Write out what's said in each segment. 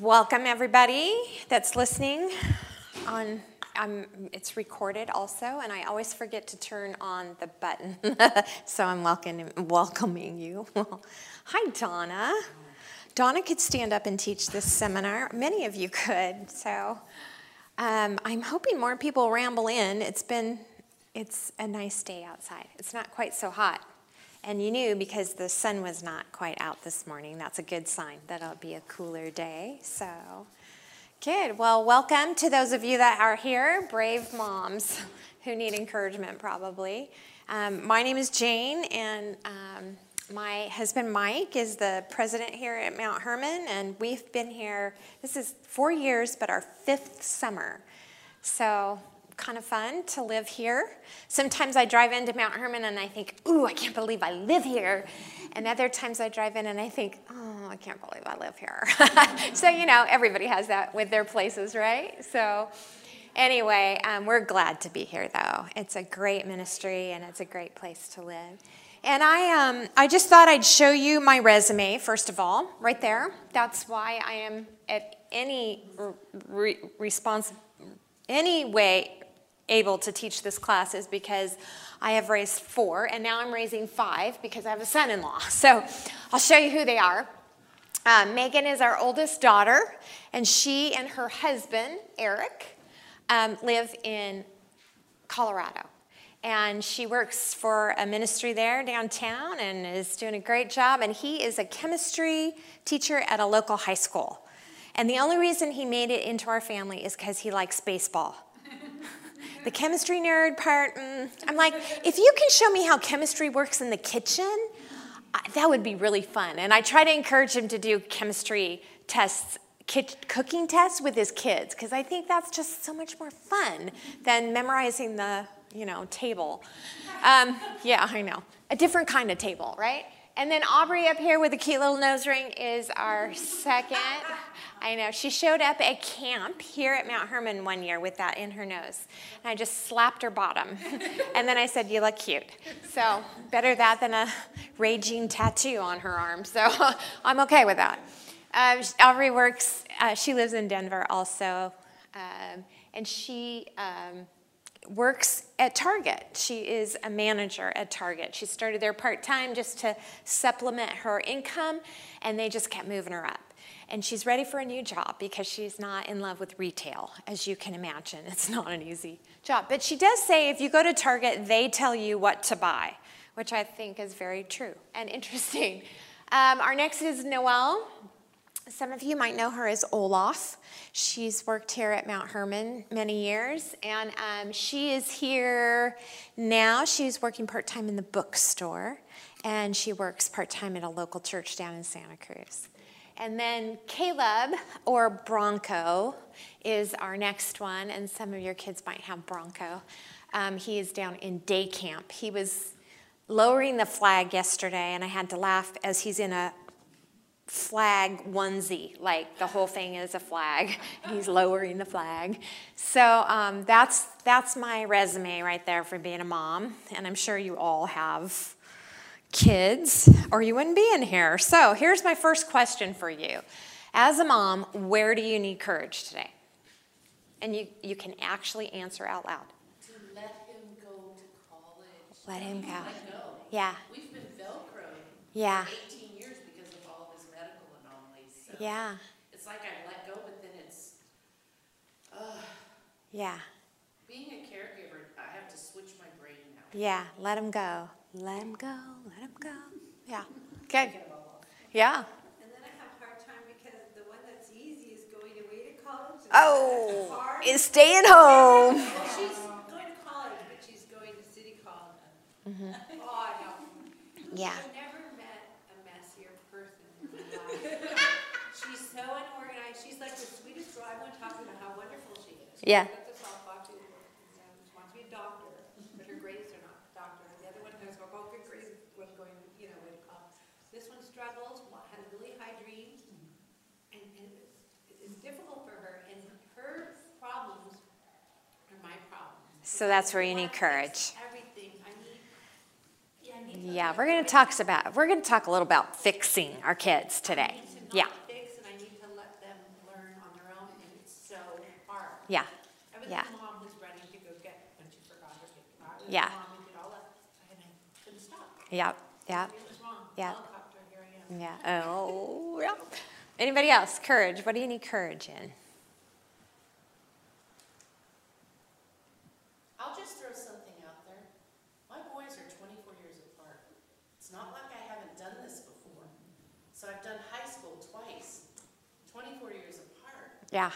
welcome everybody that's listening on um, it's recorded also and i always forget to turn on the button so i'm welcoming, welcoming you. Hi donna. Donna could stand up and teach this seminar. Many of you could so um, i'm hoping more people ramble in. It's been it's a nice day outside. It's not quite so hot and you knew because the sun was not quite out this morning. That's a good sign that it'll be a cooler day. So, good. Well, welcome to those of you that are here, brave moms who need encouragement probably. Um, my name is Jane, and um, my husband Mike is the president here at Mount Hermon, and we've been here, this is four years, but our fifth summer. So kind of fun to live here. Sometimes I drive into Mount Hermon and I think, ooh, I can't believe I live here. And other times I drive in and I think, oh, I can't believe I live here. so, you know, everybody has that with their places, right? So, anyway, um, we're glad to be here, though. It's a great ministry and it's a great place to live. And I, um, I just thought I'd show you my resume, first of all, right there. That's why I am at any re- response, any way able to teach this class is because I have raised four, and now I'm raising five because I have a son in law. So I'll show you who they are. Uh, Megan is our oldest daughter, and she and her husband, Eric, um, live in Colorado. And she works for a ministry there downtown and is doing a great job. And he is a chemistry teacher at a local high school. And the only reason he made it into our family is because he likes baseball. The chemistry nerd part, mm, I'm like, if you can show me how chemistry works in the kitchen, that would be really fun. And I try to encourage him to do chemistry tests, cooking tests with his kids, because I think that's just so much more fun than memorizing the, you know, table. Um, yeah, I know. A different kind of table, right? And then Aubrey up here with a cute little nose ring is our second. I know. She showed up at camp here at Mount Hermon one year with that in her nose. And I just slapped her bottom. and then I said, You look cute. So, better that than a raging tattoo on her arm. So, I'm okay with that. Um, Aubrey works, uh, she lives in Denver also. Um, and she. Um, works at Target. She is a manager at Target. She started there part time just to supplement her income, and they just kept moving her up. And she's ready for a new job because she's not in love with retail, as you can imagine. It's not an easy job. But she does say if you go to Target, they tell you what to buy, which I think is very true and interesting. Um, our next is Noelle. Some of you might know her as Olaf. She's worked here at Mount Hermon many years, and um, she is here now. She's working part time in the bookstore, and she works part time at a local church down in Santa Cruz. And then Caleb, or Bronco, is our next one, and some of your kids might have Bronco. Um, he is down in day camp. He was lowering the flag yesterday, and I had to laugh as he's in a flag onesie, like the whole thing is a flag. He's lowering the flag. So um, that's that's my resume right there for being a mom, and I'm sure you all have kids, or you wouldn't be in here. So here's my first question for you: As a mom, where do you need courage today? And you you can actually answer out loud. To let him go to college. Let him go. Yeah. We've been Velcro. Yeah. 18 so yeah. It's like I let go, but then it's, uh, yeah. Being a caregiver, I have to switch my brain now. Yeah, let him go. Let him go. Let him go. Yeah. Okay. Yeah. And then I have a hard time because the one that's easy is going away to college. Oh, is staying home. Well, she's going to college, but she's going to city college. Mm-hmm. Oh, I know. Yeah. Yeah. That's a softball too. She wants to be a doctor, but her grades are not doctor. The other one has oh, good grades, was going, you know, what call. This one struggles, had a really high dream, and, and it's, it's difficult for her, and her problems are my problems. So that's where you need courage. Everything, I need, yeah, need Yeah, we're going to talk about we're going to talk a little about fixing our kids today. Yeah. fix, and I need to let Yeah. Yeah. yeah. Yeah, yeah. Yeah. Yeah. Oh, yeah. Anybody else? Courage. What do you need courage in? I'll just throw something out there. My boys are 24 years apart. It's not like I haven't done this before. So I've done high school twice, 24 years apart. Yeah.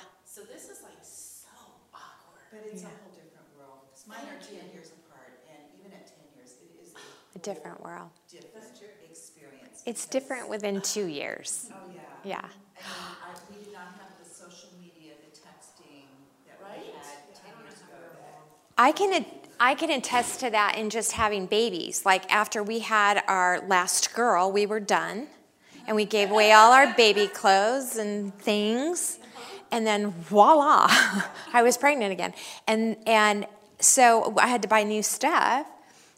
But it's a whole different world. 'Cause mine are ten years apart, and even at ten years, it is A different world. different experience. It's because- different within two years. Oh, yeah. Yeah. I mean, I, we did not have the social media, the texting that we had ten years ago. I can I can attest to that in just having babies. Like after we had our last girl, we were done, and we gave away all our baby clothes and things, and then voila, I was pregnant again. And and so I had to buy new stuff,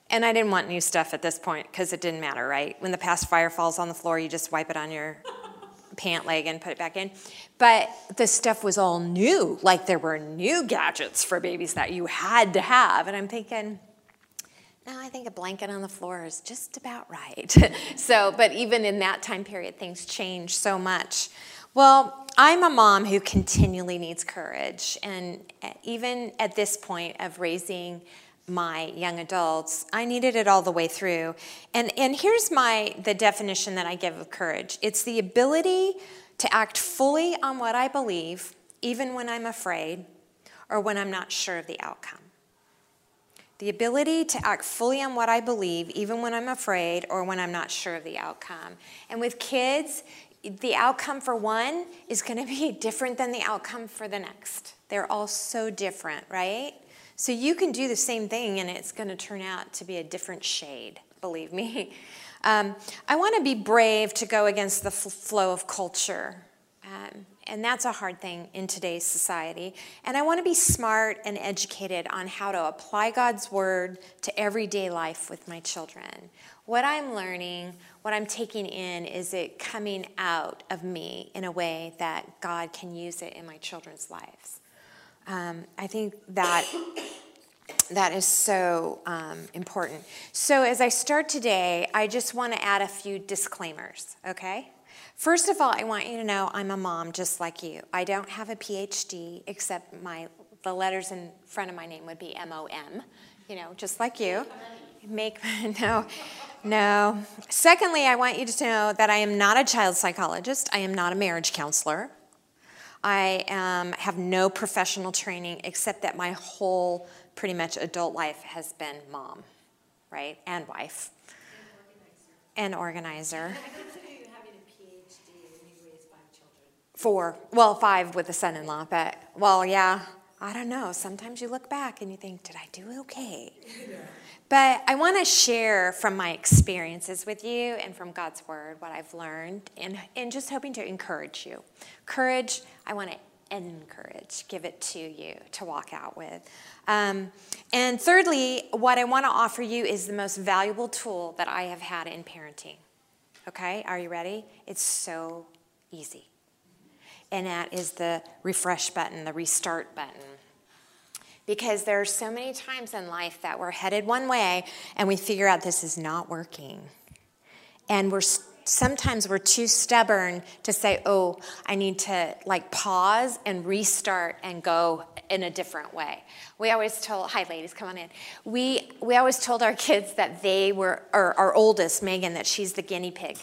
and I didn't want new stuff at this point because it didn't matter, right? When the past fire falls on the floor, you just wipe it on your pant leg and put it back in. But the stuff was all new. Like there were new gadgets for babies that you had to have. And I'm thinking, no, I think a blanket on the floor is just about right. so, but even in that time period, things change so much. Well, I'm a mom who continually needs courage. And eh, even at this point of raising my young adults, I needed it all the way through. And, and here's my, the definition that I give of courage it's the ability to act fully on what I believe, even when I'm afraid or when I'm not sure of the outcome. The ability to act fully on what I believe, even when I'm afraid or when I'm not sure of the outcome. And with kids, the outcome for one is going to be different than the outcome for the next. They're all so different, right? So you can do the same thing and it's going to turn out to be a different shade, believe me. Um, I want to be brave to go against the flow of culture. Um, and that's a hard thing in today's society. And I want to be smart and educated on how to apply God's word to everyday life with my children. What I'm learning, what I'm taking in, is it coming out of me in a way that God can use it in my children's lives. Um, I think that that is so um, important. So, as I start today, I just want to add a few disclaimers, okay? First of all, I want you to know I'm a mom just like you. I don't have a PhD, except my the letters in front of my name would be M O M, you know, just like you. Make no, no. Secondly, I want you to know that I am not a child psychologist. I am not a marriage counselor. I um, have no professional training except that my whole pretty much adult life has been mom, right? And wife. And organizer. I consider you having a PhD and you raised five children. Four. Well, five with a son in law, but, well, yeah, I don't know. Sometimes you look back and you think, did I do okay? But I want to share from my experiences with you and from God's word what I've learned and, and just hoping to encourage you. Courage, I want to encourage, give it to you to walk out with. Um, and thirdly, what I want to offer you is the most valuable tool that I have had in parenting. Okay, are you ready? It's so easy. And that is the refresh button, the restart button. Because there are so many times in life that we're headed one way and we figure out this is not working. And we're sometimes we're too stubborn to say, "Oh, I need to like pause and restart and go in a different way." We always told, "Hi ladies, come on in." We we always told our kids that they were or our oldest, Megan, that she's the guinea pig.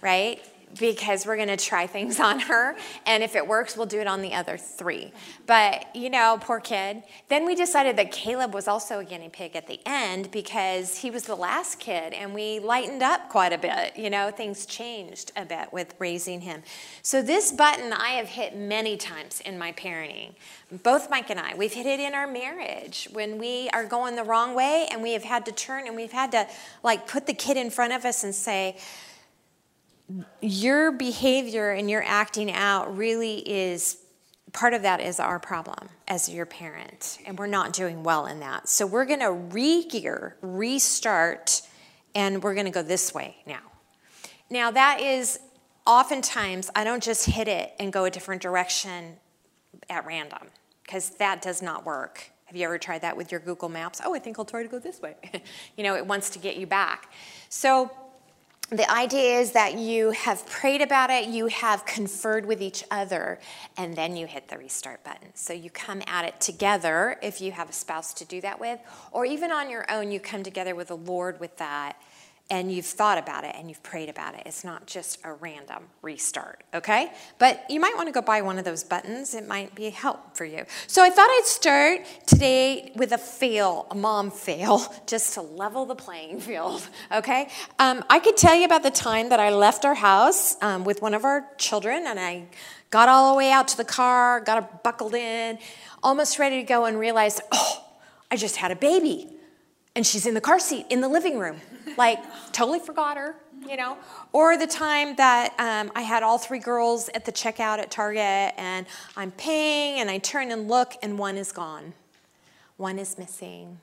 Right? Because we're going to try things on her. And if it works, we'll do it on the other three. But, you know, poor kid. Then we decided that Caleb was also a guinea pig at the end because he was the last kid and we lightened up quite a bit. You know, things changed a bit with raising him. So, this button I have hit many times in my parenting. Both Mike and I, we've hit it in our marriage when we are going the wrong way and we have had to turn and we've had to like put the kid in front of us and say, your behavior and your acting out really is part of that is our problem as your parent and we're not doing well in that so we're going to re-gear restart and we're going to go this way now now that is oftentimes i don't just hit it and go a different direction at random because that does not work Have you ever tried that with your Google Maps? Oh, I think I'll try to go this way. you know, it wants to get you back. So the idea is that you have prayed about it, you have conferred with each other, and then you hit the restart button. So you come at it together if you have a spouse to do that with, or even on your own, you come together with the Lord with that and you've thought about it and you've prayed about it. It's not just a random restart, okay? But you might want to go buy one of those buttons. It might be a help for you. So I thought I'd start today with a fail, a mom fail, just to level the playing field, okay? Um, I could tell you about the time that I left our house um, with one of our children and I got all the way out to the car, got her buckled in, almost ready to go, and realized, oh, I just had a baby and she's in the car seat in the living room like totally forgot her, you know. Or the time that um, I had all three girls at the checkout at Target and I'm paying and I turn and look and one is gone, one is missing.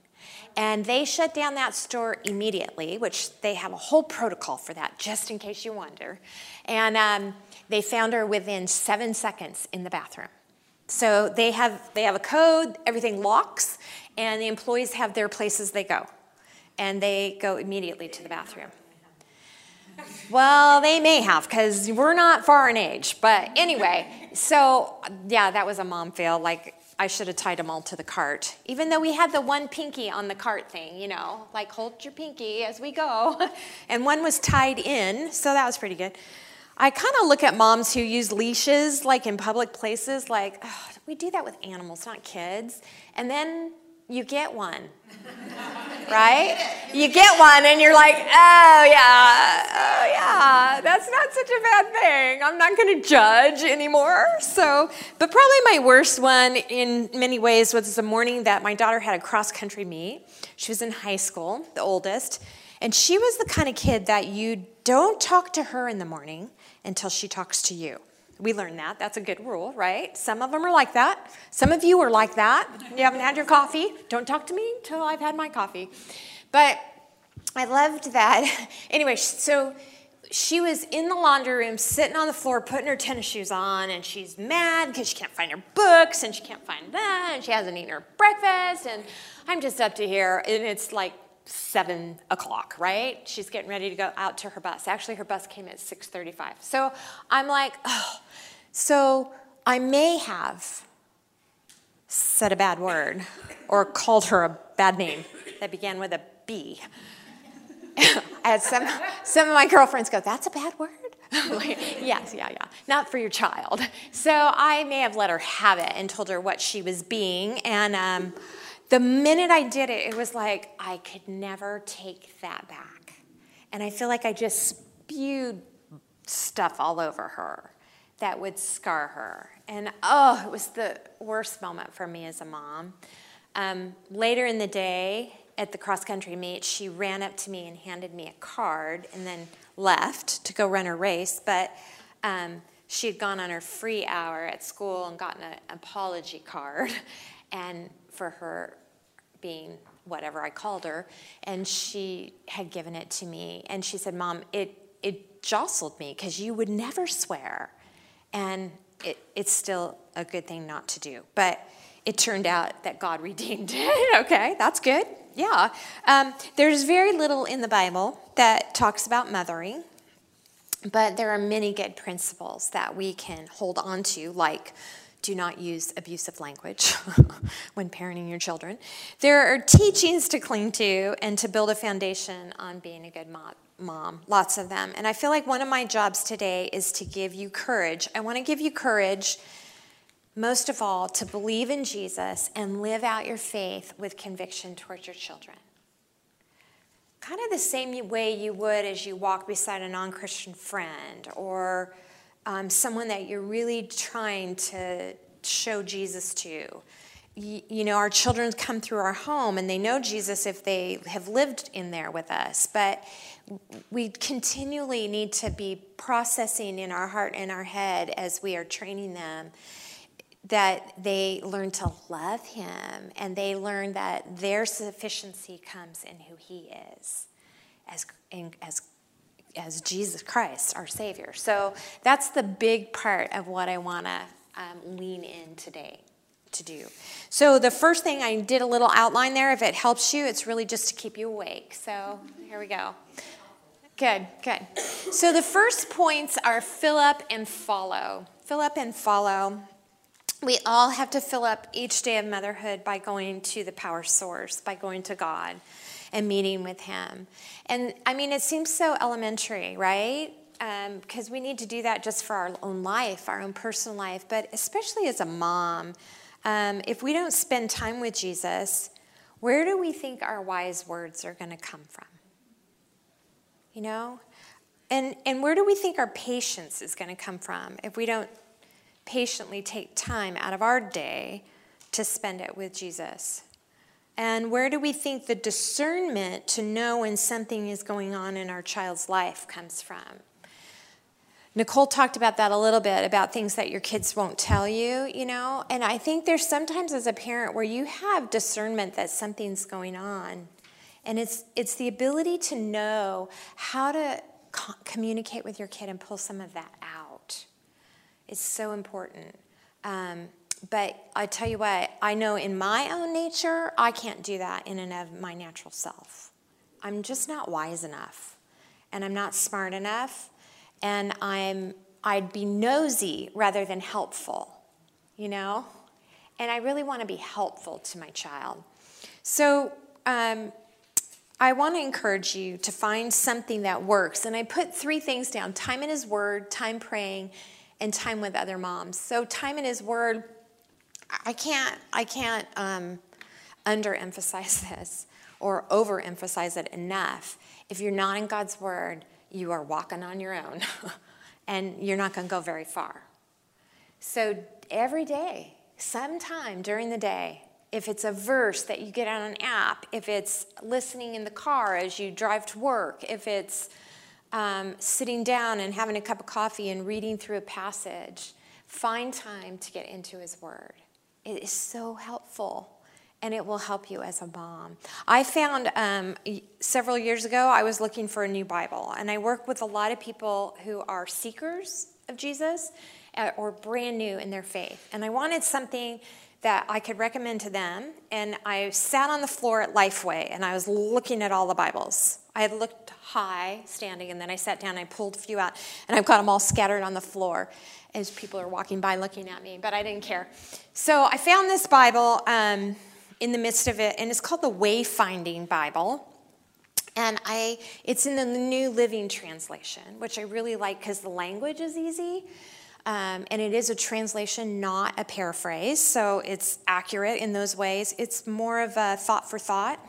And they shut down that store immediately, which they have a whole protocol for that, just in case you wonder. And um, they found her within seven seconds in the bathroom. So they have, they have a code, everything locks, and the employees have their places they go and they go immediately to the bathroom. Well, they may have because we're not far in age. But anyway, so yeah, that was a mom fail. Like, I should have tied them all to the cart. Even though we had the one pinky on the cart thing, you know, like hold your pinky as we go. and one was tied in, so that was pretty good. I kind of look at moms who use leashes like in public places, like, oh, we do that with animals, not kids. And then you get one. right? You get one and you're like, oh yeah, oh yeah, that's not such a bad thing. I'm not going to judge anymore. So, but probably my worst one in many ways was the morning that my daughter had a cross country meet. She was in high school, the oldest, and she was the kind of kid that you don't talk to her in the morning until she talks to you. We learned that. That's a good rule, right? Some of them are like that. Some of you are like that. You haven't had your coffee. Don't talk to me until I've had my coffee. But I loved that. Anyway, so she was in the laundry room sitting on the floor putting her tennis shoes on and she's mad because she can't find her books and she can't find that and she hasn't eaten her breakfast and i'm just up to here and it's like seven o'clock, right? She's getting ready to go out to her bus. Actually, her bus came at 6:35. So I'm like, oh, so I may have said a bad word or called her a bad name that began with a B. I had some some of my girlfriends go, "That's a bad word." yes, yeah, yeah. Not for your child. So I may have let her have it and told her what she was being, and um, the minute I did it, it was like I could never take that back. And I feel like I just spewed stuff all over her that would scar her. And oh, it was the worst moment for me as a mom. Um, later in the day at the cross country meet, she ran up to me and handed me a card and then left to go run her race. But um, she had gone on her free hour at school and gotten an apology card. And for her being whatever I called her, and she had given it to me. And she said, Mom, it, it jostled me because you would never swear. And it, it's still a good thing not to do. But it turned out that God redeemed it. okay, that's good. Yeah. Um, there's very little in the Bible that talks about mothering, but there are many good principles that we can hold on to, like do not use abusive language when parenting your children. There are teachings to cling to and to build a foundation on being a good mom, lots of them. And I feel like one of my jobs today is to give you courage. I want to give you courage, most of all, to believe in Jesus and live out your faith with conviction towards your children. Kind of the same way you would as you walk beside a non Christian friend or um, someone that you're really trying to show Jesus to. You, you know, our children come through our home and they know Jesus if they have lived in there with us, but we continually need to be processing in our heart and our head as we are training them that they learn to love him and they learn that their sufficiency comes in who he is as, in, as as Jesus Christ, our Savior. So that's the big part of what I want to um, lean in today to do. So, the first thing I did a little outline there. If it helps you, it's really just to keep you awake. So, here we go. Good, good. So, the first points are fill up and follow. Fill up and follow. We all have to fill up each day of motherhood by going to the power source, by going to God and meeting with Him. And I mean, it seems so elementary, right? Because um, we need to do that just for our own life, our own personal life, but especially as a mom. Um, if we don't spend time with Jesus, where do we think our wise words are going to come from? You know? And, and where do we think our patience is going to come from if we don't patiently take time out of our day to spend it with Jesus? And where do we think the discernment to know when something is going on in our child's life comes from? Nicole talked about that a little bit about things that your kids won't tell you, you know. And I think there's sometimes as a parent where you have discernment that something's going on. And it's, it's the ability to know how to co- communicate with your kid and pull some of that out. It's so important. Um, but I tell you what, I know in my own nature, I can't do that in and of my natural self. I'm just not wise enough, and I'm not smart enough, and I'm I'd be nosy rather than helpful, you know? And I really want to be helpful to my child. So um, I want to encourage you to find something that works. And I put three things down time in His Word, time praying, and time with other moms. So, time in His Word, I can't, I can't um, underemphasize this or overemphasize it enough. If you're not in God's Word, you are walking on your own. and you're not going to go very far. So every day, sometime during the day, if it's a verse that you get on an app, if it's listening in the car as you drive to work, if it's um, sitting down and having a cup of coffee and reading through a passage, find time to get into His Word. It is so helpful and it will help you as a mom. I found um, several years ago, I was looking for a new Bible, and I work with a lot of people who are seekers of Jesus uh, or brand new in their faith. And I wanted something that I could recommend to them, and I sat on the floor at Lifeway and I was looking at all the Bibles. I had looked high standing, and then I sat down and I pulled a few out, and I've got them all scattered on the floor as people are walking by looking at me, but I didn't care. So I found this Bible. Um, in the midst of it, and it's called the Wayfinding Bible. And I, it's in the New Living Translation, which I really like because the language is easy. Um, and it is a translation, not a paraphrase. So it's accurate in those ways. It's more of a thought for thought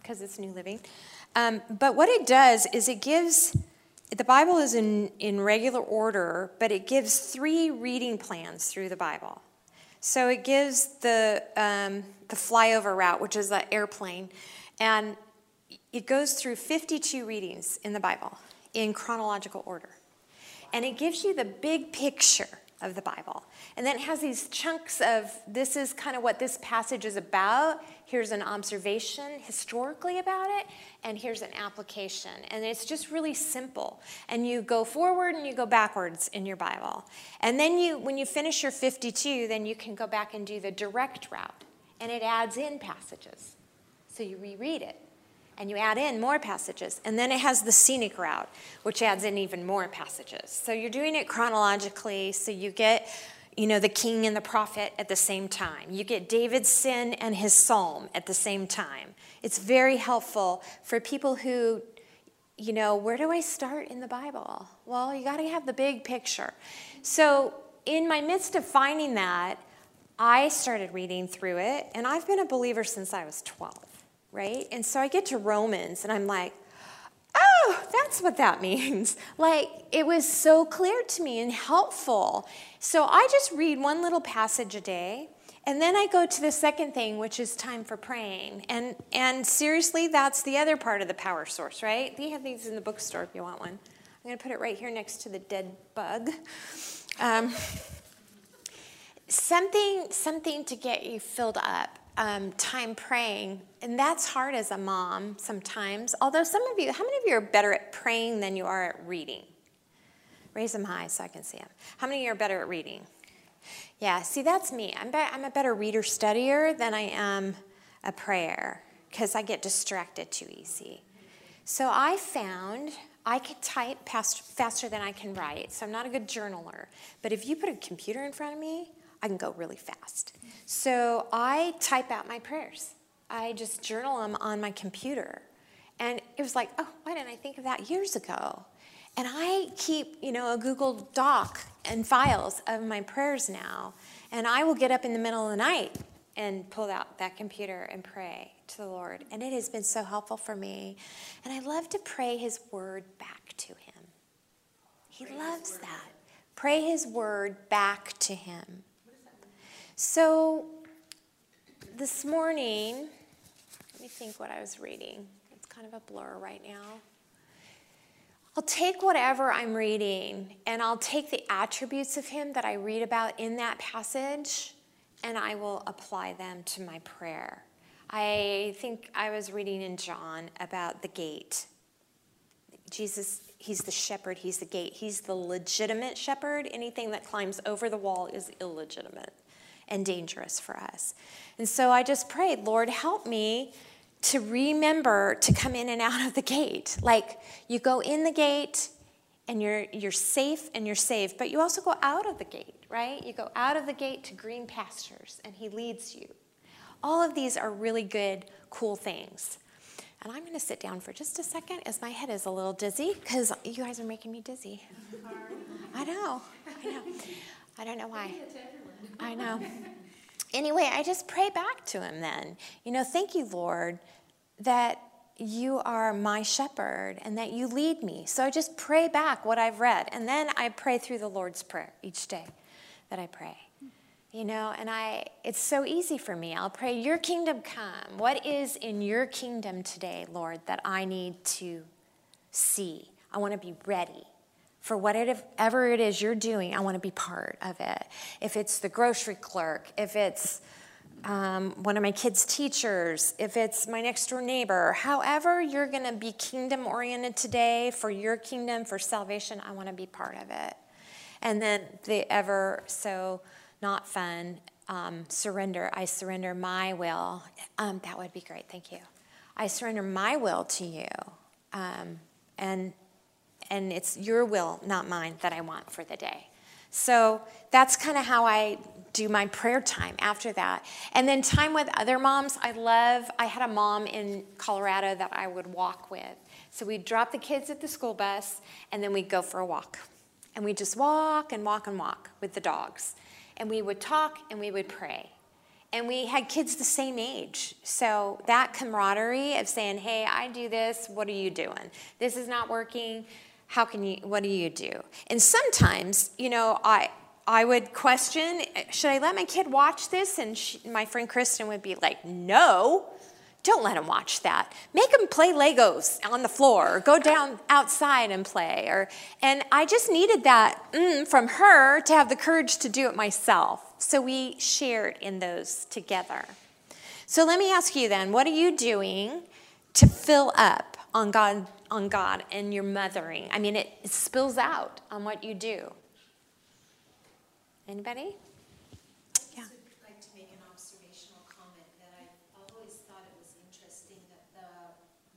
because it's New Living. Um, but what it does is it gives, the Bible is in, in regular order, but it gives three reading plans through the Bible. So it gives the, um, the flyover route, which is the airplane, and it goes through 52 readings in the Bible in chronological order. And it gives you the big picture of the Bible. And then it has these chunks of this is kind of what this passage is about. Here's an observation historically about it, and here's an application. And it's just really simple. And you go forward and you go backwards in your Bible. And then you when you finish your 52, then you can go back and do the direct route. And it adds in passages. So you reread it and you add in more passages. And then it has the scenic route, which adds in even more passages. So you're doing it chronologically, so you get you know the king and the prophet at the same time. You get David's sin and his psalm at the same time. It's very helpful for people who you know, where do I start in the Bible? Well, you got to have the big picture. So, in my midst of finding that, I started reading through it, and I've been a believer since I was 12 right? And so I get to Romans and I'm like, oh, that's what that means. Like, it was so clear to me and helpful. So I just read one little passage a day. And then I go to the second thing, which is time for praying. And, and seriously, that's the other part of the power source, right? They have these in the bookstore if you want one. I'm going to put it right here next to the dead bug. Um, something, something to get you filled up um, time praying, and that's hard as a mom sometimes. Although some of you, how many of you are better at praying than you are at reading? Raise them high so I can see them. How many of you are better at reading? Yeah, see, that's me. I'm, be- I'm a better reader studier than I am a prayer because I get distracted too easy. So I found I could type past, faster than I can write. So I'm not a good journaler. But if you put a computer in front of me, I can go really fast. So I type out my prayers. I just journal them on my computer. And it was like, oh, why didn't I think of that years ago? And I keep, you know, a Google Doc and files of my prayers now. And I will get up in the middle of the night and pull out that computer and pray to the Lord. And it has been so helpful for me. And I love to pray His word back to Him. He loves that. Pray His word back to Him. So this morning, me think what I was reading. It's kind of a blur right now. I'll take whatever I'm reading and I'll take the attributes of Him that I read about in that passage and I will apply them to my prayer. I think I was reading in John about the gate. Jesus, He's the shepherd, He's the gate, He's the legitimate shepherd. Anything that climbs over the wall is illegitimate and dangerous for us. And so I just prayed, Lord, help me to remember to come in and out of the gate. Like you go in the gate and you're you're safe and you're safe, but you also go out of the gate, right? You go out of the gate to green pastures and he leads you. All of these are really good, cool things. And I'm going to sit down for just a second as my head is a little dizzy because you guys are making me dizzy. I know. I know. I don't know why. I know. Anyway, I just pray back to him then. You know, thank you, Lord, that you are my shepherd and that you lead me. So I just pray back what I've read. And then I pray through the Lord's Prayer each day that I pray. You know, and I it's so easy for me. I'll pray, Your kingdom come. What is in your kingdom today, Lord, that I need to see? I want to be ready for whatever it is you're doing, I want to be part of it. If it's the grocery clerk, if it's um, one of my kids' teachers, if it's my next door neighbor, however you're going to be kingdom oriented today for your kingdom, for salvation, I want to be part of it. And then the ever so not fun um, surrender, I surrender my will. Um, that would be great, thank you. I surrender my will to you. Um, and and it's your will, not mine, that I want for the day. So that's kind of how I do my prayer time after that. And then time with other moms. I love, I had a mom in Colorado that I would walk with. So we'd drop the kids at the school bus and then we'd go for a walk. And we'd just walk and walk and walk with the dogs. And we would talk and we would pray. And we had kids the same age. So that camaraderie of saying, hey, I do this, what are you doing? This is not working how can you what do you do? And sometimes you know i i would question should i let my kid watch this? And she, my friend kristen would be like no don't let him watch that. Make him play legos on the floor or go down outside and play or and i just needed that mm, from her to have the courage to do it myself. So we shared in those together. So let me ask you then what are you doing to fill up on god on God and your mothering. I mean, it, it spills out on what you do. Anybody? Yeah. I'd like to make an observational comment that I always thought it was interesting that the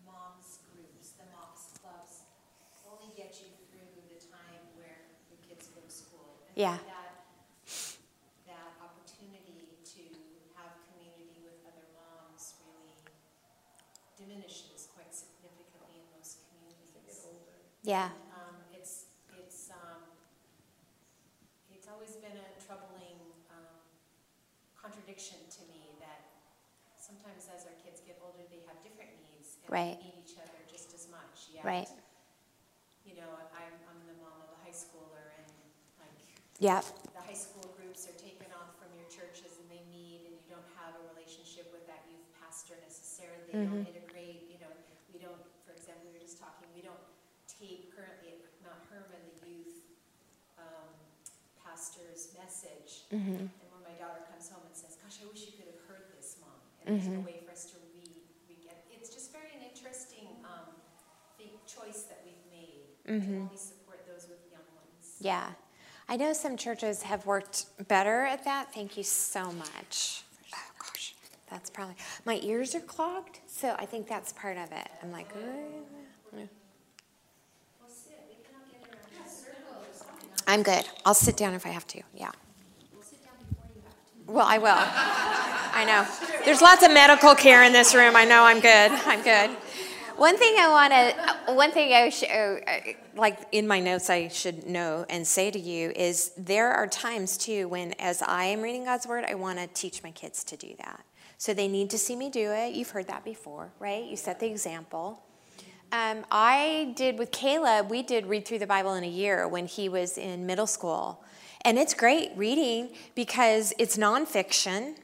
moms groups, the moms clubs only get you through the time where the kids go to school. Yeah. I'd like to make an observational comment that I always thought it was interesting that the moms groups, the moms clubs, only get you through the time where the kids go to school. And Yeah. That, that opportunity to have community with other moms really diminishes quite significantly in those communities. Yeah. Um, it's, it's, um, it's always been a troubling, um, contradiction to me that sometimes as our kids get older, they have different needs. Right. And they need each other just as much, yet. Right. You know, I'm, I'm the mom of a high schooler and like, Yeah. the high school groups are taken off from your churches and they meet and you don't have a relationship with that youth pastor necessarily. They don't integrate, you know, we don't, for example, we were just talking, we don't tape currently at Mount Hermon the youth um, pastor's message. And when my daughter comes home and says, gosh, I wish you could have heard this, mom. And there's no way for us to re, re-get, it's just very an interesting, um, think choice that we've made to only support those with young ones. Yeah. I know some churches have worked better at that. Thank you so much. Oh gosh, that's probably my ears are clogged, so I think that's part of it. I'm like, "Uh, I'm good. I'll sit down if I have to. Yeah. Well, I will. I know. There's lots of medical care in this room. I know I'm good. I'm good. One thing I want to, one thing I sh- uh, like in my notes I should know and say to you is there are times too when, as I am reading God's word, I want to teach my kids to do that. So they need to see me do it. You've heard that before, right? You set the example. Um, I did with Caleb, we did read through the Bible in a year when he was in middle school. And it's great reading because it's nonfiction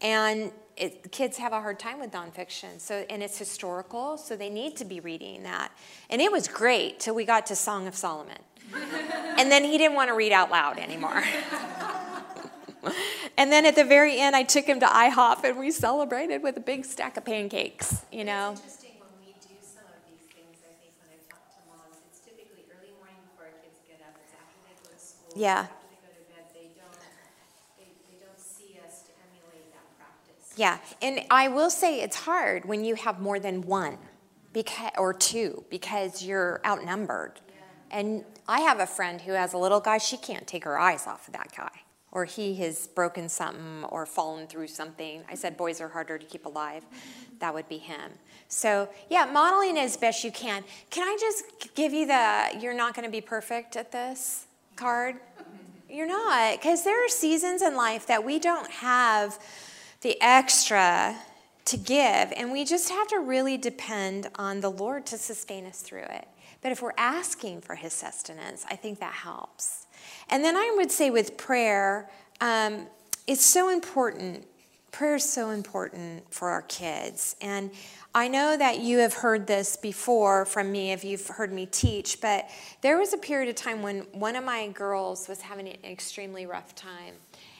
and it, kids have a hard time with nonfiction. So, and it's historical, so they need to be reading that. And it was great till we got to Song of Solomon. and then he didn't want to read out loud anymore. and then at the very end, I took him to IHOP and we celebrated with a big stack of pancakes, you know. It's interesting when we do some of these things, I think, when I talk to moms, it's typically early morning before our kids get up, it's after they go to school. it's Yeah. After they go to bed, they don't, they, they don't see us to emulate that practice. Yeah, and I will say it's hard when you have more than one because, or two because you're outnumbered. And I have a friend who has a little guy, she can't take her eyes off of that guy. Or he has broken something or fallen through something. I said boys are harder to keep alive. That would be him. So, yeah, modeling as best you can. Can I just give you the you're not going to be perfect at this card? You're not, because there are seasons in life that we don't have the extra to give, and we just have to really depend on the Lord to sustain us through it. But if we're asking for His sustenance, I think that helps. And then I would say with prayer, um, it's so important. Prayer is so important for our kids. And I know that you have heard this before from me if you've heard me teach, but there was a period of time when one of my girls was having an extremely rough time.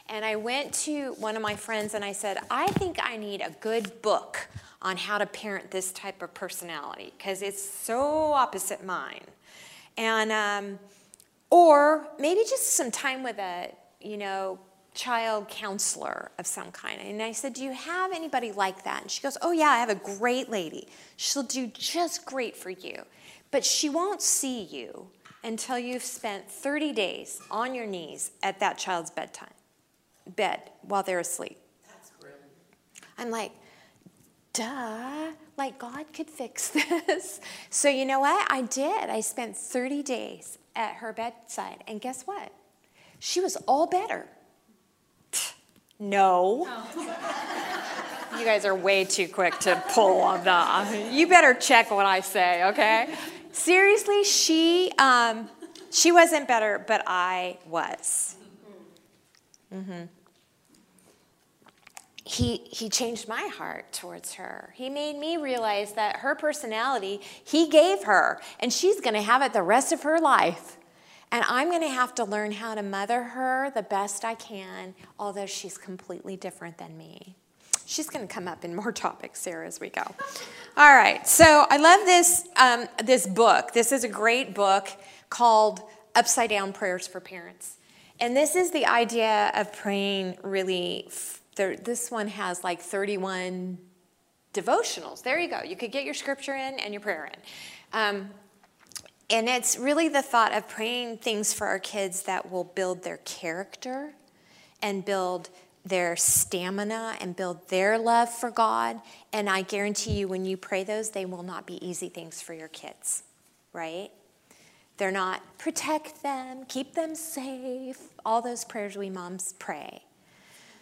And I went to one of my friends and I said, I think I need a good book on how to parent this type of personality because it's so opposite mine. And, um, or maybe just some time with a, you know, child counselor of some kind. And I said, Do you have anybody like that? And she goes, Oh, yeah, I have a great lady. She'll do just great for you. But she won't see you until you've spent 30 days on your knees at that child's bedtime, bed while they're asleep. That's brilliant. I'm like, duh, like God could fix this. So, you know what? I did. I spent 30 days at her bedside. And guess what? She was all better. No. You guys are way too quick to pull on that. You better check what I say, okay? Seriously, she um, she wasn't better, but I was. Mm-hmm. he he changed my heart towards her. He made me realize that her personality he gave her and she's going to have it the rest of her life. And I'm going to have to learn how to mother her the best I can, although she's completely different than me. She's going to come up in more topics, here as we go. All right. So I love this um, this book. This is a great book called Upside Down Prayers for Parents. And this is the idea of praying really. There, this one has like 31 devotionals. There you go. You could get your scripture in and your prayer in. Um, and it's really the thought of praying things for our kids that will build their character and build their stamina and build their love for God. And I guarantee you, when you pray those, they will not be easy things for your kids, right? They're not protect them, keep them safe, all those prayers we moms pray.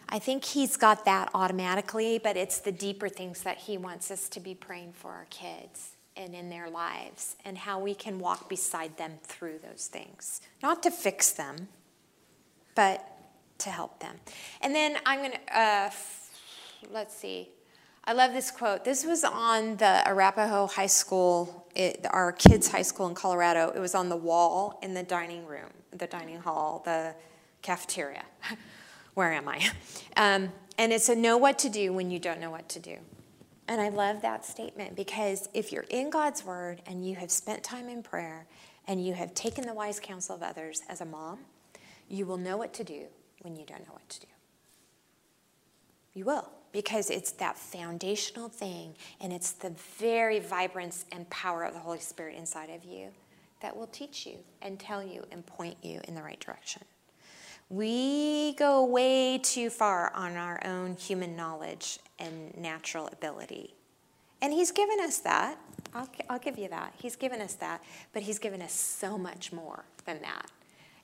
I think he's got that automatically, but it's the deeper things that he wants us to be praying for our kids and in their lives and how we can walk beside them through those things. Not to fix them, but to help them. And then I'm going to, uh, f- let's see. I love this quote. This was on the Arapaho High School, it, our kids' high school in Colorado. It was on the wall in the dining room, the dining hall, the cafeteria. Where am I? Um, and it said, Know what to do when you don't know what to do. And I love that statement because if you're in God's Word and you have spent time in prayer and you have taken the wise counsel of others as a mom, you will know what to do when you don't know what to do. You will, because it's that foundational thing, and it's the very vibrance and power of the Holy Spirit inside of you that will teach you and tell you and point you in the right direction. We go way too far on our own human knowledge and natural ability. And He's given us that. I'll, I'll give you that. He's given us that. But He's given us so much more than that.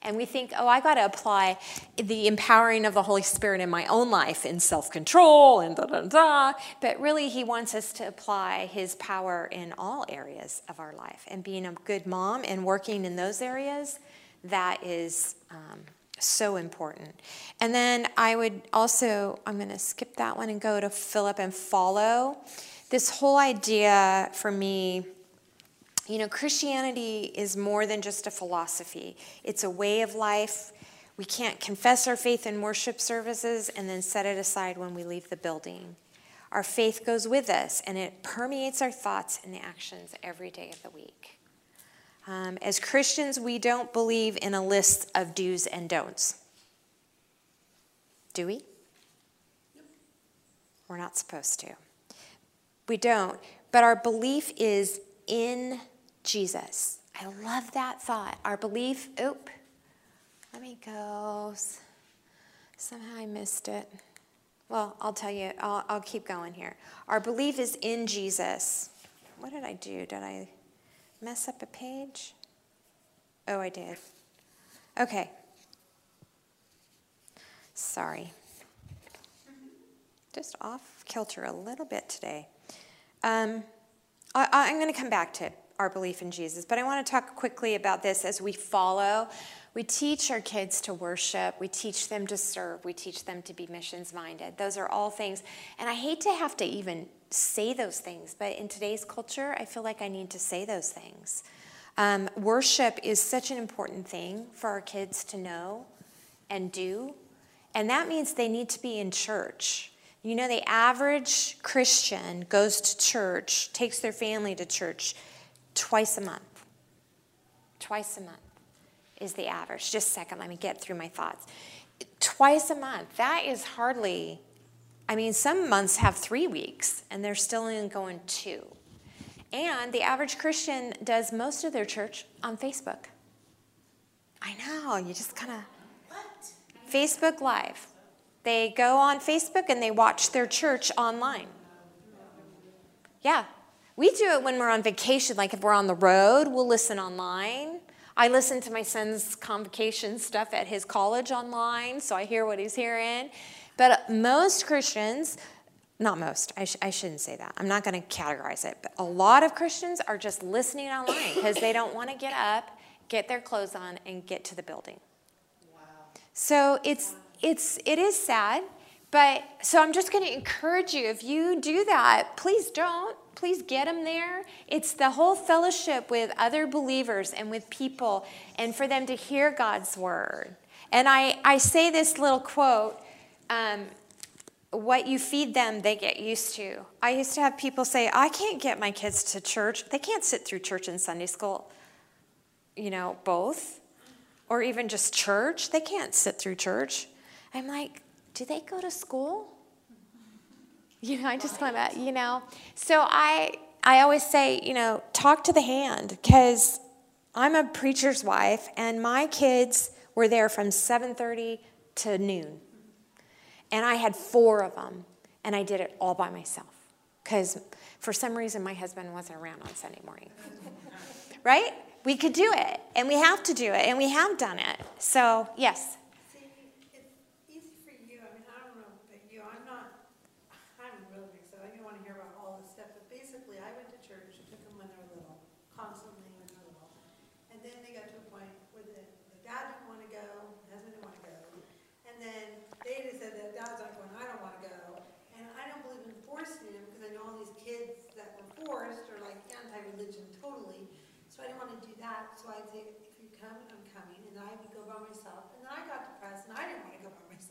And we think, oh, I got to apply the empowering of the Holy Spirit in my own life in self control and da da da. But really, He wants us to apply His power in all areas of our life. And being a good mom and working in those areas, that is um, so important. And then I would also, I'm going to skip that one and go to Philip and follow. This whole idea for me you know, Christianity is more than just a philosophy, it's a way of life. We can't confess our faith in worship services and then set it aside when we leave the building. Our faith goes with us and it permeates our thoughts and actions every day of the week. Um, as Christians, we don't believe in a list of do's and don'ts. Do we? We're not supposed to. We don't. But our belief is in Jesus. I love that thought. Our belief, oop, let me go. Somehow I missed it. Well, I'll tell you, I'll, I'll keep going here. Our belief is in Jesus. What did I do? Did I mess up a page? Oh, I did. Okay. Sorry. Just off kilter a little bit today. Um, I, am going to come back to our belief in Jesus. But I want to talk quickly about this as we follow. We teach our kids to worship, we teach them to serve, we teach them to be missions minded. Those are all things. And I hate to have to even say those things, but in today's culture, I feel like I need to say those things. Um, worship is such an important thing for our kids to know and do. And that means they need to be in church. You know, the average Christian goes to church, takes their family to church twice a month. Twice a month is the average. Just a second, let me get through my thoughts. Twice a month, that is hardly, I mean, some months have three weeks and they're still in going two. And the average Christian does most of their church on Facebook. I know, you just kind of. What? Facebook Live. They go on Facebook and they watch their church online. Yeah, we do it when we're on vacation, like if we're on the road, we'll listen online. I listen to my son's convocation stuff at his college online, so I hear what he's hearing. But most Christians, not most, I, sh- I shouldn't say that. I'm not going to categorize it, but a lot of Christians are just listening online because they don't want to get up, get their clothes on, and get to the building. Wow. So it's, it's, it is sad, but so I'm just going to encourage you if you do that, please don't please get them there. It's the whole fellowship with other believers and with people, and for them to hear God's word. And I, I say this little quote um, what you feed them, they get used to. I used to have people say, I can't get my kids to church. They can't sit through church and Sunday school, you know, both, or even just church. They can't sit through church. I'm like, do they go to school? You know, I just want to, you know. So I I always say, you know, talk to the hand because I'm a preacher's wife and my kids were there from 7:30 to noon. And I had 4 of them and I did it all by myself cuz for some reason my husband wasn't around on Sunday morning. right? We could do it and we have to do it and we have done it. So, yes.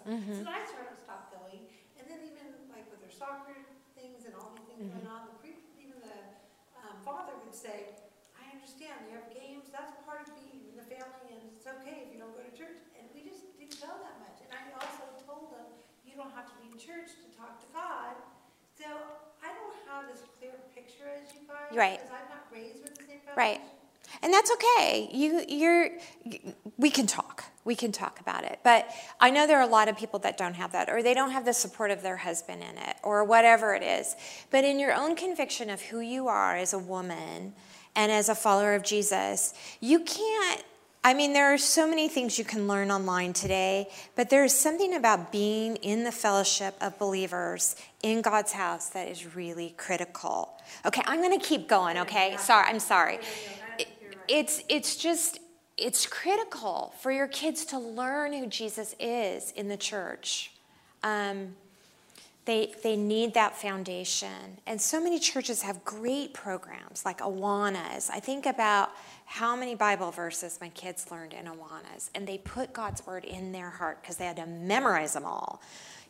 Mm-hmm. So I sort of stopped going. And then even like with their soccer things and all these things mm-hmm. going on, the pre- even the um, father would say, I understand you have games, that's part of being in the family, and it's okay if you don't go to church. And we just didn't know that much. And I also told them, you don't have to be in church to talk to God. So I don't have as clear a picture as you guys. Right. Because I'm not raised with the same foundation. Right. And that's okay. You, you're, we can talk. We can talk about it. But I know there are a lot of people that don't have that, or they don't have the support of their husband in it, or whatever it is. But in your own conviction of who you are as a woman and as a follower of Jesus, you can't. I mean, there are so many things you can learn online today, but there's something about being in the fellowship of believers in God's house that is really critical. Okay, I'm going to keep going, okay? Sorry, I'm sorry. It's it's just it's critical for your kids to learn who Jesus is in the church. Um, they, they need that foundation. And so many churches have great programs like Awanas. I think about how many Bible verses my kids learned in Awanas, and they put God's word in their heart because they had to memorize them all.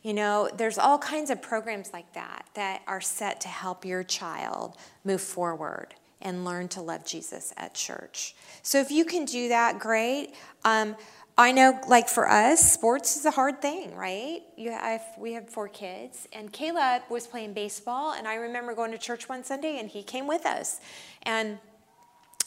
You know, there's all kinds of programs like that that are set to help your child move forward and learn to love Jesus at church. So if you can do that, great. Um, I know, like for us, sports is a hard thing, right? You have, we have four kids, and Caleb was playing baseball, and I remember going to church one Sunday, and he came with us, and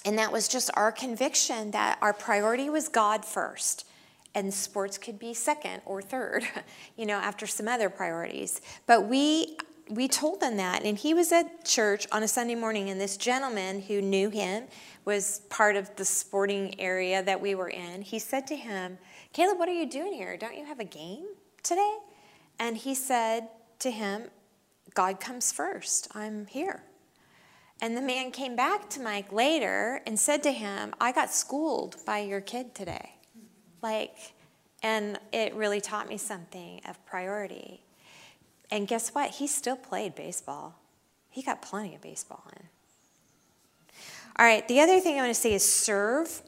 and that was just our conviction that our priority was God first, and sports could be second or third, you know, after some other priorities. But we we told them that, and he was at church on a Sunday morning, and this gentleman who knew him was part of the sporting area that we were in. He said to him, Caleb, what are you doing here? Don't you have a game today? And he said to him, God comes first. I'm here. And the man came back to Mike later and said to him, I got schooled by your kid today. Like, and it really taught me something of priority. And guess what? He still played baseball. He got plenty of baseball in. All right, the other thing I want to say is serve.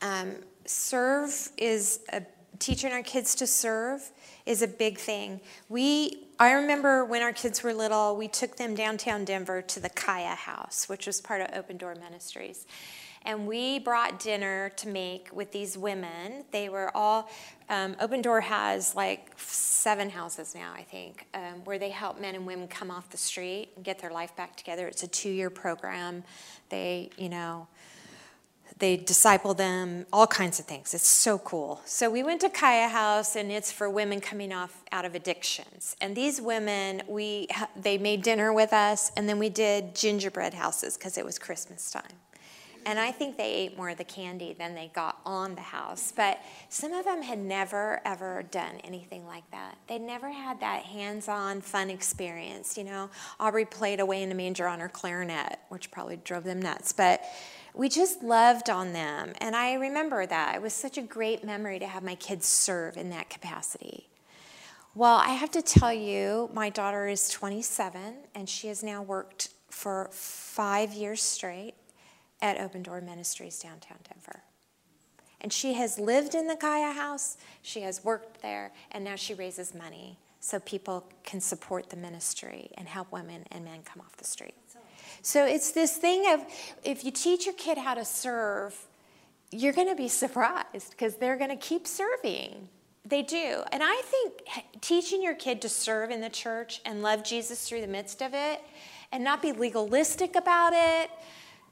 Um, serve is a, teaching our kids to serve is a big thing. We, I remember when our kids were little, we took them downtown Denver to the Kaya House, which was part of Open Door Ministries. And we brought dinner to make with these women. They were all, um, Open Door has like seven houses now, I think, um, where they help men and women come off the street and get their life back together. It's a two year program. They, you know, they disciple them, all kinds of things. It's so cool. So we went to Kaya House, and it's for women coming off out of addictions. And these women, we they made dinner with us, and then we did gingerbread houses because it was Christmas time. And I think they ate more of the candy than they got on the house. But some of them had never, ever done anything like that. They'd never had that hands on fun experience. You know, Aubrey played away in the manger on her clarinet, which probably drove them nuts. But we just loved on them. And I remember that. It was such a great memory to have my kids serve in that capacity. Well, I have to tell you, my daughter is 27, and she has now worked for five years straight at Open Door Ministries downtown Denver. And she has lived in the Kaya house, she has worked there, and now she raises money so people can support the ministry and help women and men come off the street. So it's this thing of if you teach your kid how to serve, you're going to be surprised because they're going to keep serving. They do. And I think teaching your kid to serve in the church and love Jesus through the midst of it and not be legalistic about it,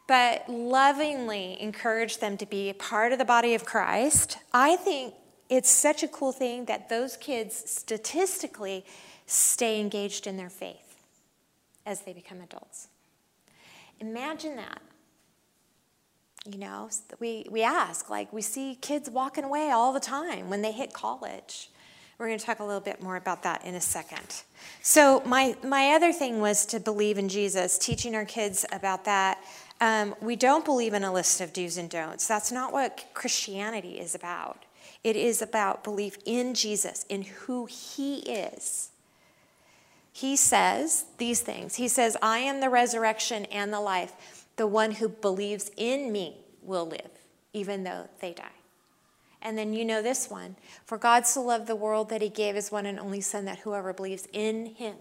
but lovingly encourage them to be a part of the body of Christ, I think it's such a cool thing that those kids statistically stay engaged in their faith as they become adults. Imagine that. You know, we, we ask, like, we see kids walking away all the time when they hit college. We're going to talk a little bit more about that in a second. So, my, my other thing was to believe in Jesus, teaching our kids about that. Um, we don't believe in a list of do's and don'ts. That's not what Christianity is about. It is about belief in Jesus, in who he is. He says these things. He says, I am the resurrection and the life. The one who believes in me will live, even though they die. And then you know this one For God so loved the world that he gave his one and only Son, that whoever believes in him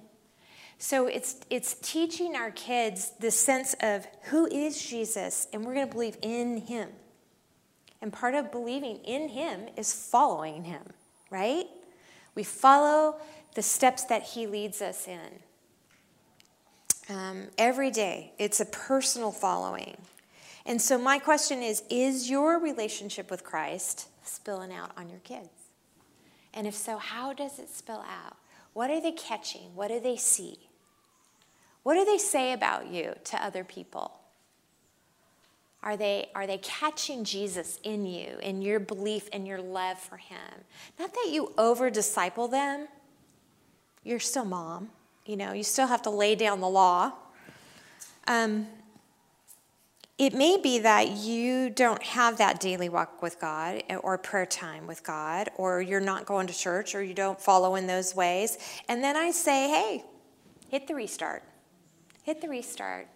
So it's, it's teaching our kids the sense of who is Jesus, and we're going to believe in him. And part of believing in him is following him, right? We follow the steps that he leads us in. Um, every day, it's a personal following. And so, my question is Is your relationship with Christ spilling out on your kids? And if so, how does it spill out? What are they catching? What do they see? What do they say about you to other people? Are they, are they catching Jesus in you, in your belief and your love for him? Not that you over disciple them, you're still mom. You know, you still have to lay down the law. Um, it may be that you don't have that daily walk with God or prayer time with God, or you're not going to church or you don't follow in those ways. And then I say, hey, hit the restart. Hit the restart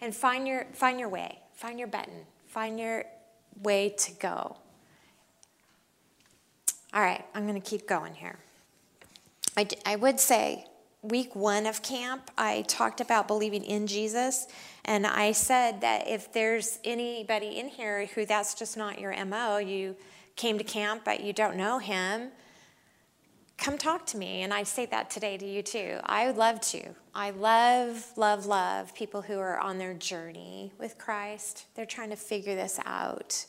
and find your, find your way, find your button, find your way to go. All right, I'm going to keep going here. I, I would say week one of camp, I talked about believing in Jesus. And I said that if there's anybody in here who that's just not your MO, you came to camp but you don't know him, come talk to me. And I say that today to you too. I would love to. I love, love, love people who are on their journey with Christ. They're trying to figure this out.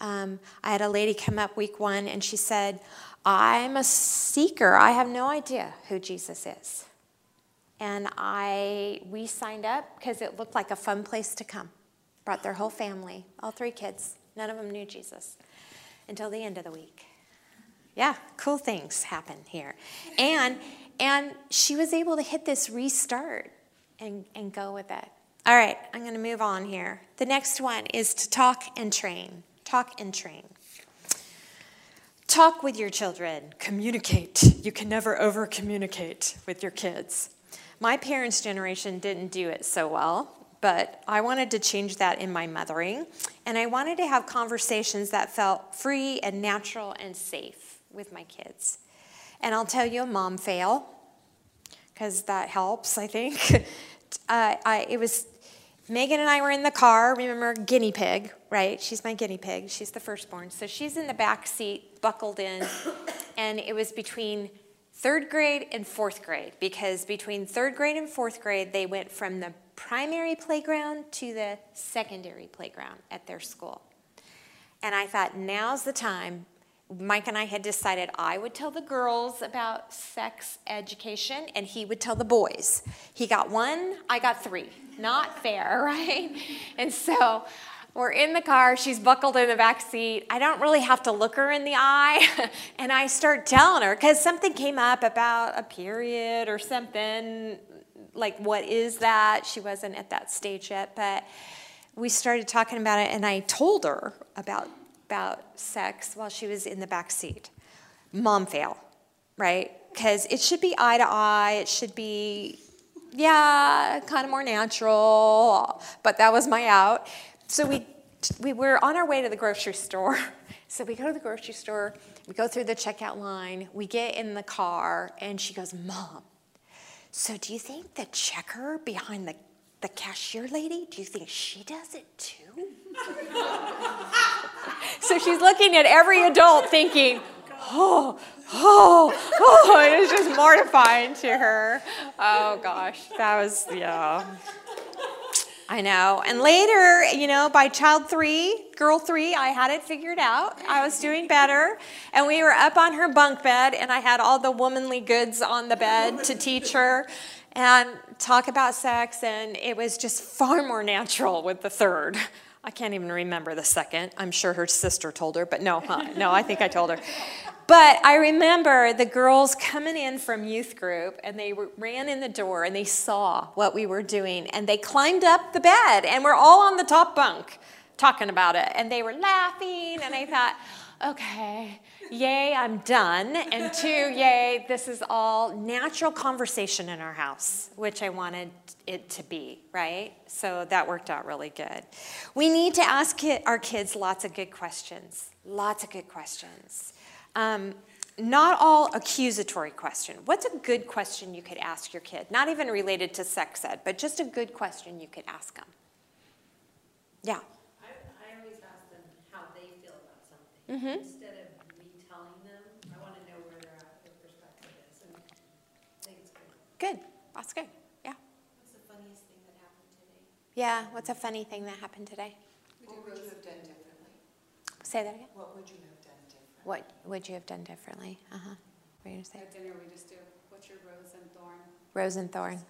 Um, I had a lady come up week one and she said, I'm a seeker. I have no idea who Jesus is. And I, we signed up because it looked like a fun place to come. Brought their whole family, all three kids. None of them knew Jesus until the end of the week. Yeah, cool things happen here. And and she was able to hit this restart and, and go with it. All right, I'm going to move on here. The next one is to talk and train. Talk and train. Talk with your children, communicate. You can never over communicate with your kids. My parents' generation didn't do it so well, but I wanted to change that in my mothering. And I wanted to have conversations that felt free and natural and safe with my kids. And I'll tell you a mom fail, because that helps, I think. uh, I, it was Megan and I were in the car. Remember, guinea pig, right? She's my guinea pig. She's the firstborn. So she's in the back seat, buckled in, and it was between third grade and fourth grade because between third grade and fourth grade, they went from the primary playground to the secondary playground at their school. And I thought, now's the time. Mike and I had decided I would tell the girls about sex education and he would tell the boys. He got one, I got three. Not fair, right? And so we're in the car, she's buckled in the back seat. I don't really have to look her in the eye. and I start telling her, because something came up about a period or something, like, what is that? She wasn't at that stage yet, but we started talking about it, and I told her about, about sex while she was in the back seat. Mom fail, right? Because it should be eye to eye, it should be, yeah, kind of more natural, but that was my out. So we, we were on our way to the grocery store. So we go to the grocery store, we go through the checkout line, we get in the car, and she goes, Mom, so do you think the checker behind the, the cashier lady, do you think she does it too? so she's looking at every adult thinking, oh, oh, oh, it was just mortifying to her. Oh gosh, that was, yeah. I know. And later, you know, by child three, girl three, I had it figured out. I was doing better. And we were up on her bunk bed, and I had all the womanly goods on the bed to teach her and talk about sex. And it was just far more natural with the third. I can't even remember the second. I'm sure her sister told her, but no, huh? No, I think I told her. But I remember the girls coming in from youth group and they ran in the door and they saw what we were doing and they climbed up the bed and we're all on the top bunk talking about it and they were laughing and I thought, okay, yay, I'm done. And two, yay, this is all natural conversation in our house, which I wanted it to be, right? So that worked out really good. We need to ask our kids lots of good questions, lots of good questions. Um, not all accusatory question. What's a good question you could ask your kid? Not even related to sex ed, but just a good question you could ask them. Yeah. I, I always ask them how they feel about something. Mhm. Instead of me telling them, I want to know where they're at, their perspective is, and I think it's good. Good. That's good. Yeah. What's the funniest thing that happened today? Yeah. What's a funny thing that happened today? What would you have done differently? Say that again. What would you have done differently? What would you have done differently? Uh huh. What are you gonna say? At dinner, we just do, what's your rose and thorn? Rose and thorn.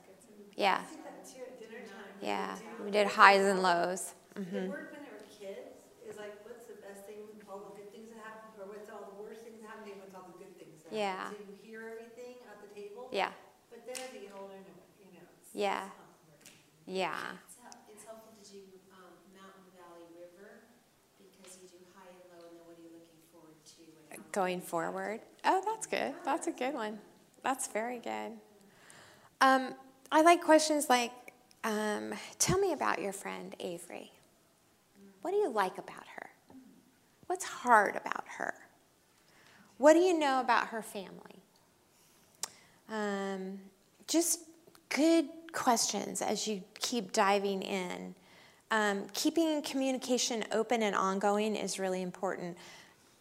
Yeah. I did that too at dinner time. Yeah. We did highs and lows. The hmm The word when they were kids is like, what's the best thing, all the good things that happen, or what's all the worst things that happen, and what's all the good things that happen. Yeah. So you hear everything at the table. Yeah. But then as you get older, no, you know, it's. Yeah. it's not working. Yeah. It's hel- It's helpful to do um, Mountain Valley River because you do high and low and then what are you looking forward to? and how- Going forward. Oh, that's good. That's a good one. That's very good. Um, I like questions like, um, tell me about your friend Avery. What do you like about her? What's hard about her? What do you know about her family? Um, just good questions as you keep diving in. Um, keeping communication open and ongoing is really important.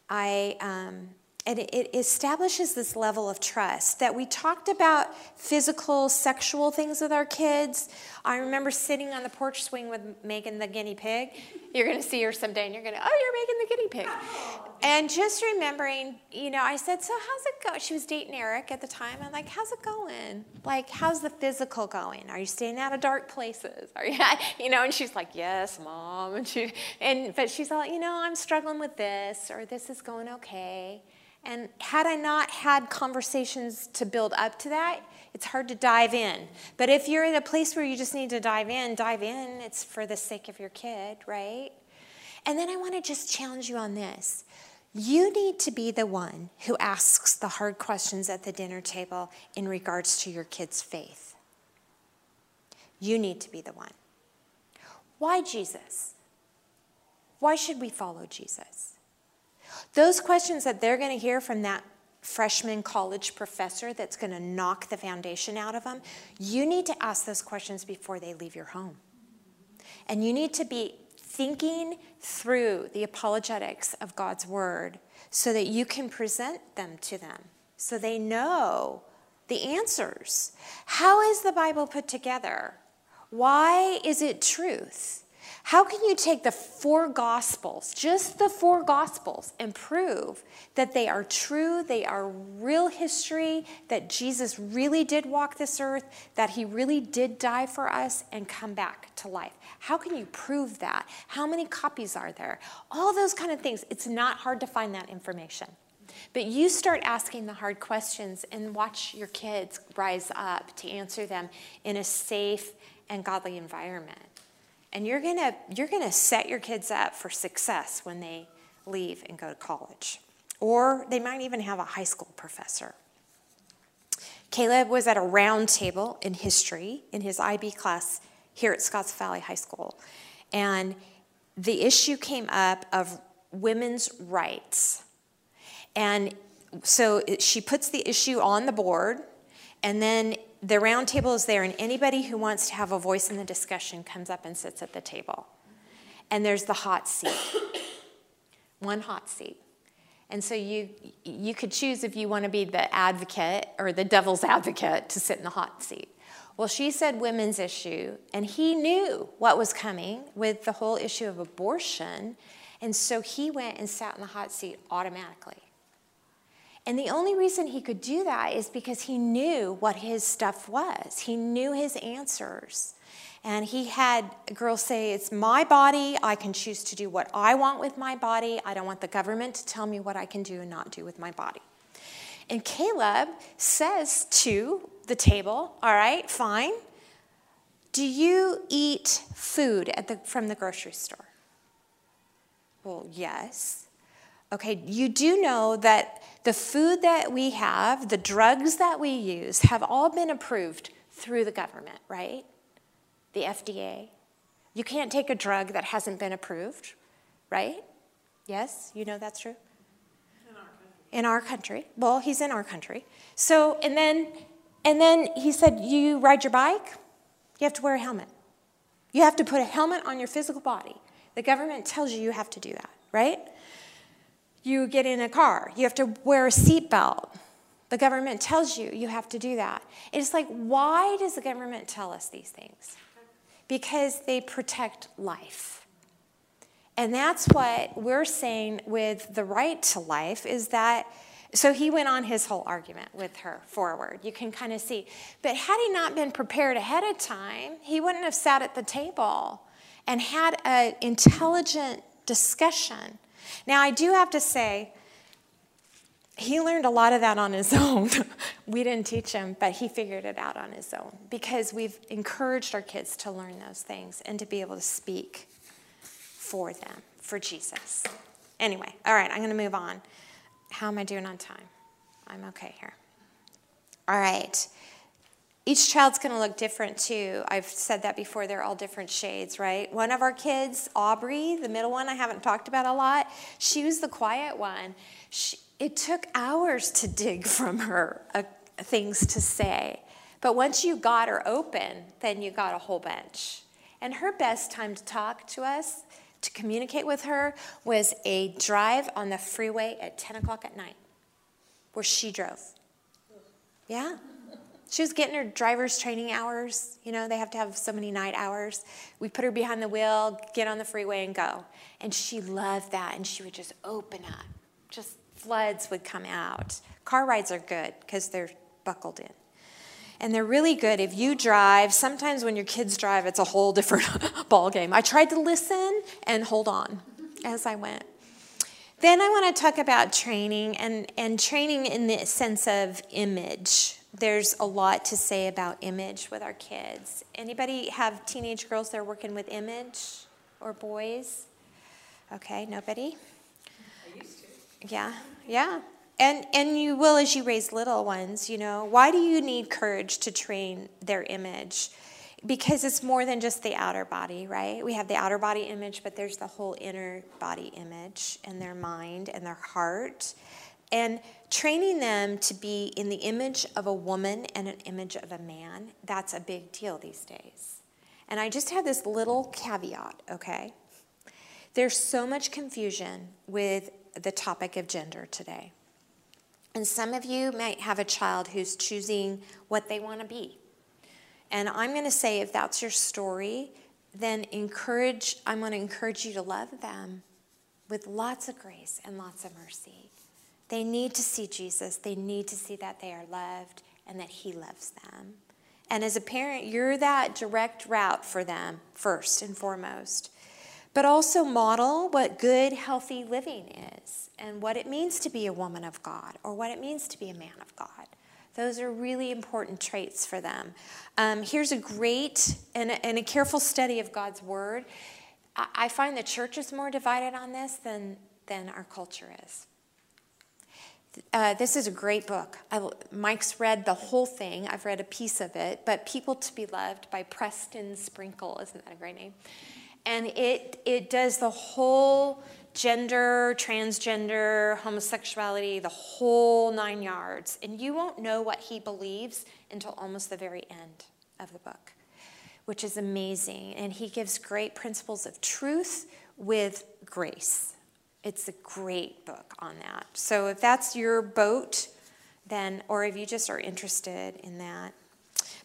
I, um, and it, establishes this level of trust that we talked about physical, sexual things with our kids. I remember sitting on the porch swing with Megan the guinea pig. You're going to see her someday and you're going to, oh, you're Megan the guinea pig. And just remembering, you know, I said, so how's it go? She was dating Eric at the time. I'm like, how's it going? Like, how's the physical going? Are you staying out of dark places? Are you, you know? And she's like, yes, mom. And she, and but she's all, you know, I'm struggling with this, or this is going okay. And had I not had conversations to build up to that, it's hard to dive in. But if you're in a place where you just need to dive in, dive in. It's for the sake of your kid, right? And then I want to just challenge you on this. You need to be the one who asks the hard questions at the dinner table in regards to your kid's faith. You need to be the one. Why Jesus? Why should we follow Jesus? Those questions that they're going to hear from that freshman college professor that's going to knock the foundation out of them, you need to ask those questions before they leave your home. And you need to be thinking through the apologetics of God's word so that you can present them to them so they know the answers. How is the Bible put together? Why is it truth? How can you take the four gospels, just the four gospels, and prove that they are true, they are real history, that Jesus really did walk this earth, that he really did die for us and come back to life? How can you prove that? How many copies are there? All those kind of things. It's not hard to find that information. But you start asking the hard questions and watch your kids rise up to answer them in a safe and godly environment. And you're going to you're going to set your kids up for success when they leave and go to college. Or they might even have a high school professor. Caleb was at a round table in history in his IB class here at Scotts Valley High School. And the issue came up of women's rights. And so she puts the issue on the board, and then the round table is there, and anybody who wants to have a voice in the discussion comes up and sits at the table. And there's the hot seat, one hot seat. And so you you could choose if you want to be the advocate or the devil's advocate to sit in the hot seat. Well, she said women's issue, and he knew what was coming with the whole issue of abortion, and so he went and sat in the hot seat automatically. And the only reason he could do that is because he knew what his stuff was. He knew his answers. And he had girls say, It's my body. I can choose to do what I want with my body. I don't want the government to tell me what I can do and not do with my body. And Caleb says to the table, All right, fine. Do you eat food at the, from the grocery store? Well, yes. Okay, you do know that the food that we have, the drugs that we use, have all been approved through the government, right? The FDA. You can't take a drug that hasn't been approved, right? Yes, you know that's true? in our country. Well, he's in our country. So, and then, and then he said, You ride your bike, you have to wear a helmet. You have to put a helmet on your physical body. The government tells you you have to do that, right? You get in a car, you have to wear a seatbelt. The government tells you you have to do that. It's like, why does the government tell us these things? Because they protect life. And that's what we're saying with the right to life is that. So he went on his whole argument with her forward. You can kind of see. But had he not been prepared ahead of time, he wouldn't have sat at the table and had an intelligent discussion. Now, I do have to say, he learned a lot of that on his own. we didn't teach him, but he figured it out on his own because we've encouraged our kids to learn those things and to be able to speak for them, for Jesus. Anyway, all right, I'm going to move on. How am I doing on time? I'm okay here. All right. Each child's going to look different too. I've said that before. They're all different shades, right? One of our kids, Aubrey, the middle one, I haven't talked about a lot. She was the quiet one. She, it took hours to dig from her uh, things to say. But once you got her open, then you got a whole bunch. And her best time to talk to us, to communicate with her, was a drive on the freeway at 10 o'clock at night, where she drove. Yeah. She was getting her driver's training hours. You know, they have to have so many night hours. We put her behind the wheel, get on the freeway, and go. And she loved that. And she would just open up, just floods would come out. Car rides are good because they're buckled in. And they're really good if you drive. Sometimes when your kids drive, it's a whole different ball game. I tried to listen and hold on as I went. Then I want to talk about training and, and training in the sense of image. There's a lot to say about image with our kids. Anybody have teenage girls that are working with image or boys? Okay, nobody? I used to. Yeah, yeah. And, and you will as you raise little ones, you know. Why do you need courage to train their image? Because it's more than just the outer body, right? We have the outer body image, but there's the whole inner body image and their mind and their heart. And training them to be in the image of a woman and an image of a man, that's a big deal these days. And I just have this little caveat, okay? There's so much confusion with the topic of gender today. And some of you might have a child who's choosing what they want to be. And I'm going to say if that's your story, then encourage, I'm going to encourage you to love them with lots of grace and lots of mercy. They need to see Jesus. They need to see that they are loved and that He loves them. And as a parent, you're that direct route for them, first and foremost but also model what good, healthy living is and what it means to be a woman of God or what it means to be a man of God. Those are really important traits for them. Um, here's a great and a, and a, careful study of God's Word. I, I find the church is more divided on this than, than our culture is. Uh, this is a great book. I, Mike's read the whole thing. I've read a piece of it, but People to Be Loved by Preston Sprinkle. Isn't that a great name? and it it does the whole gender, transgender, homosexuality, the whole nine yards. And you won't know what he believes until almost the very end of the book, which is amazing. And he gives great principles of truth with grace. It's a great book on that. So if that's your boat, then, or if you just are interested in that,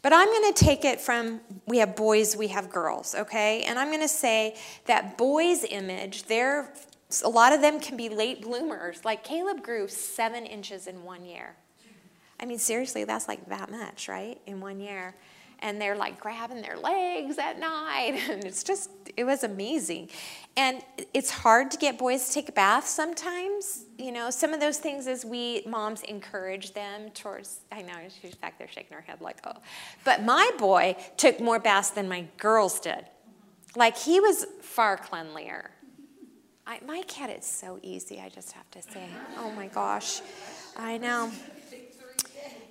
but I'm going to take it from we have boys, we have girls, okay? And I'm going to say that boys' image, they're, a lot of them can be late bloomers. Like Caleb grew seven inches in one year. I mean, seriously, that's like that much, right? In one year and they're like grabbing their legs at night and it's just it was amazing. And it's hard to get boys to take a bath sometimes you know? Some of those things as we moms encourage them towards i know she's back there shaking her head like oh. But my boy took more baths than my girls did. Like he was far cleanlier. I, my cat is so easy i just have to say. Oh my gosh. I know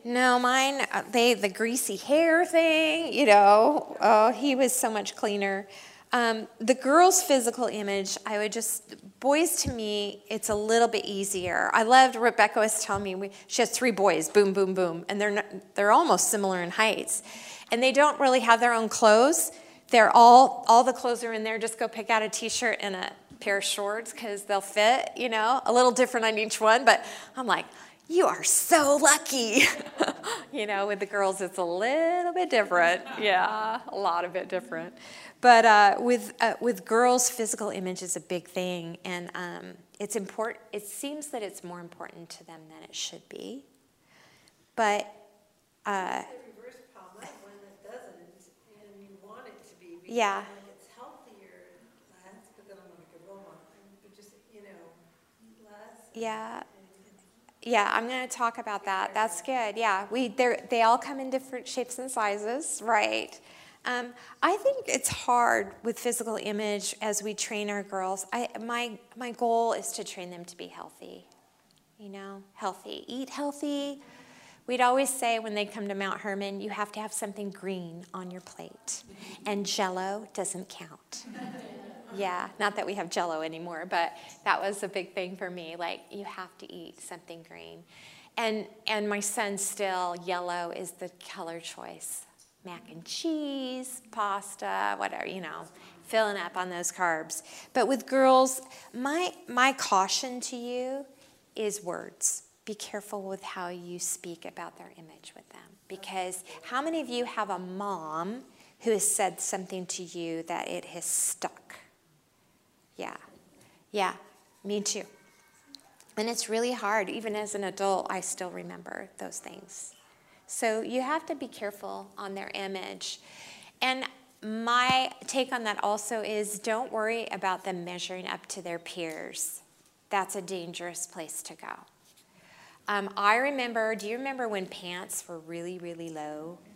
no, mine, uh, they, the greasy hair thing, you know, oh, he was so much cleaner. Um, the girls' physical image, I would just, boys to me, it's a little bit easier. I loved, Rebecca was telling me, we, she has three boys, boom, boom, boom, and they're, not, they're almost similar in heights. And they don't really have their own clothes. They're all, all the clothes are in there. Just go pick out a t shirt and a pair of shorts because they'll fit, you know, a little different on each one. But I'm like, you are so lucky. you know, with the girls, it's a little bit different. Yeah, a lot of it different. But uh, with, uh, with girls, physical image is a big thing. And um, it's important, it seems that it's more important to them than it should be. But uh, problem. Yeah. It's healthier, less, but then I'm like a role but just, you know, less. yeah, yeah, I'm going to talk about that. That's good. Yeah, we they all come in different shapes and sizes, right? Um, I think it's hard with physical image as we train our girls. I my my goal is to train them to be healthy. You know, healthy, eat healthy. We'd always say when they come to Mount Hermon, you have to have something green on your plate, and Jello doesn't count. Yeah, not that we have jello anymore, but that was a big thing for me. Like, you have to eat something green. And, and my son still, yellow is the color choice. Mac and cheese, pasta, whatever, you know, filling up on those carbs. But with girls, my, my caution to you is words. Be careful with how you speak about their image with them. Because how many of you have a mom who has said something to you that it has stuck? Yeah. Yeah, me too. And it's really hard. Even as an adult, I still remember those things. So you have to be careful on their image. And my take on that also is don't worry about them measuring up to their peers. That's a dangerous place to go. Um, I remember, do you remember when pants were really, really low?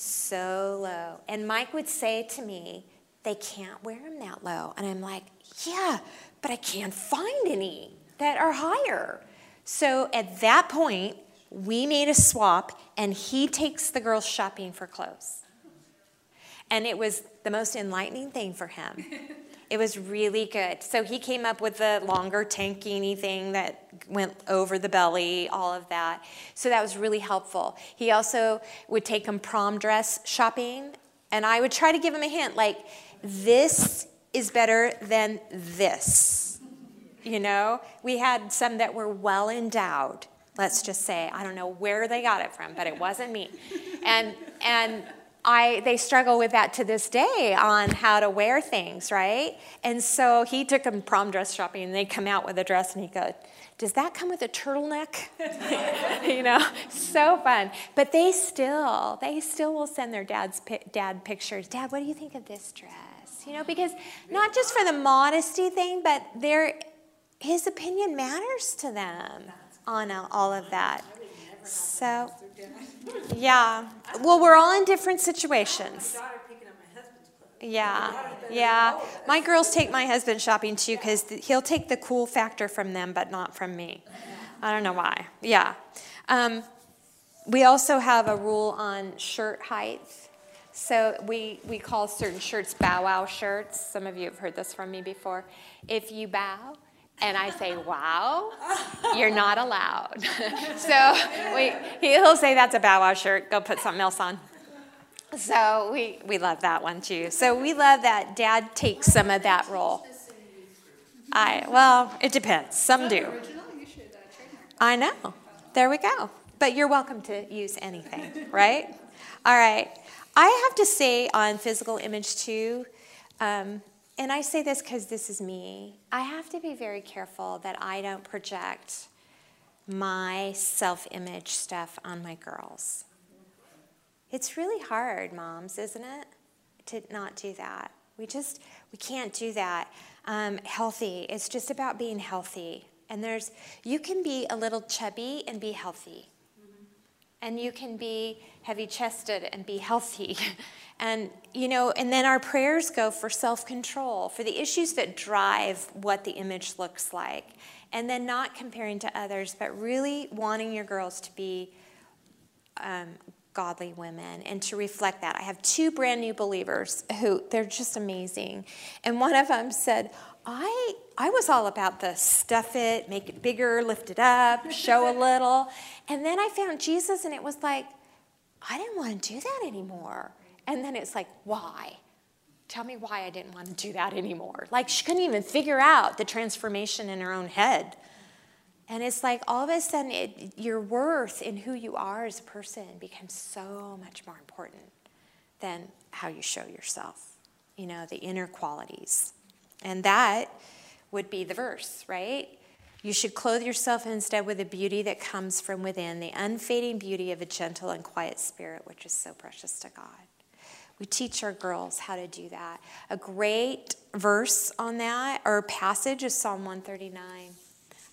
So low. And Mike would say to me, they can't wear them that low. And I'm like, yeah, but I can't find any that are higher. So at that point, we made a swap, and he takes the girls shopping for clothes. And it was the most enlightening thing for him. It was really good. So he came up with the longer tankini thing that went over the belly, all of that. So that was really helpful. He also would take him prom dress shopping, and I would try to give him a hint like, this is better than this. You know, we had some that were well endowed. Let's just say I don't know where they got it from, but it wasn't me. And and I they struggle with that to this day on how to wear things, right? And so he took them prom dress shopping, and they come out with a dress, and he goes, "Does that come with a turtleneck?" you know, so fun. But they still they still will send their dad's dad pictures. Dad, what do you think of this dress? You know, because not just for the modesty thing, but their his opinion matters to them on all of that. So, yeah. Well, we're all in different situations. My daughter picking up my husband's clothes. Yeah, yeah. My girls take my husband shopping too because he'll take the cool factor from them, but not from me. I don't know why. Yeah. Um, we also have a rule on shirt height. So we, we call certain shirts bow wow shirts. Some of you have heard this from me before. If you bow and I say wow, you're not allowed. so we, he'll say that's a bow wow shirt. Go put something else on. So we, we love that one too. So we love that dad takes some of that role. I well, it depends. Some do. I know. There we go. But you're welcome to use anything, right? All right. I have to say on physical image too, um, and I say this because this is me, I have to be very careful that I don't project my self image stuff on my girls. It's really hard, moms, isn't it? To not do that. We just, we can't do that. Um, healthy, it's just about being healthy. And there's, you can be a little chubby and be healthy. And you can be heavy chested and be healthy. And, you know, and then our prayers go for self control, for the issues that drive what the image looks like. And then not comparing to others, but really wanting your girls to be um, godly women and to reflect that. I have two brand new believers who they're just amazing. And one of them said, I, I was all about the stuff it, make it bigger, lift it up, show a little. And then I found Jesus and it was like, I didn't want to do that anymore. And then it's like, why? Tell me why I didn't want to do that anymore. Like she couldn't even figure out the transformation in her own head. And it's like all of a sudden, it, your worth in who you are as a person becomes so much more important than how you show yourself, you know, the inner qualities. And that would be the verse, right? You should clothe yourself instead with the beauty that comes from within, the unfading beauty of a gentle and quiet spirit, which is so precious to God. We teach our girls how to do that. A great verse on that or passage is Psalm 139.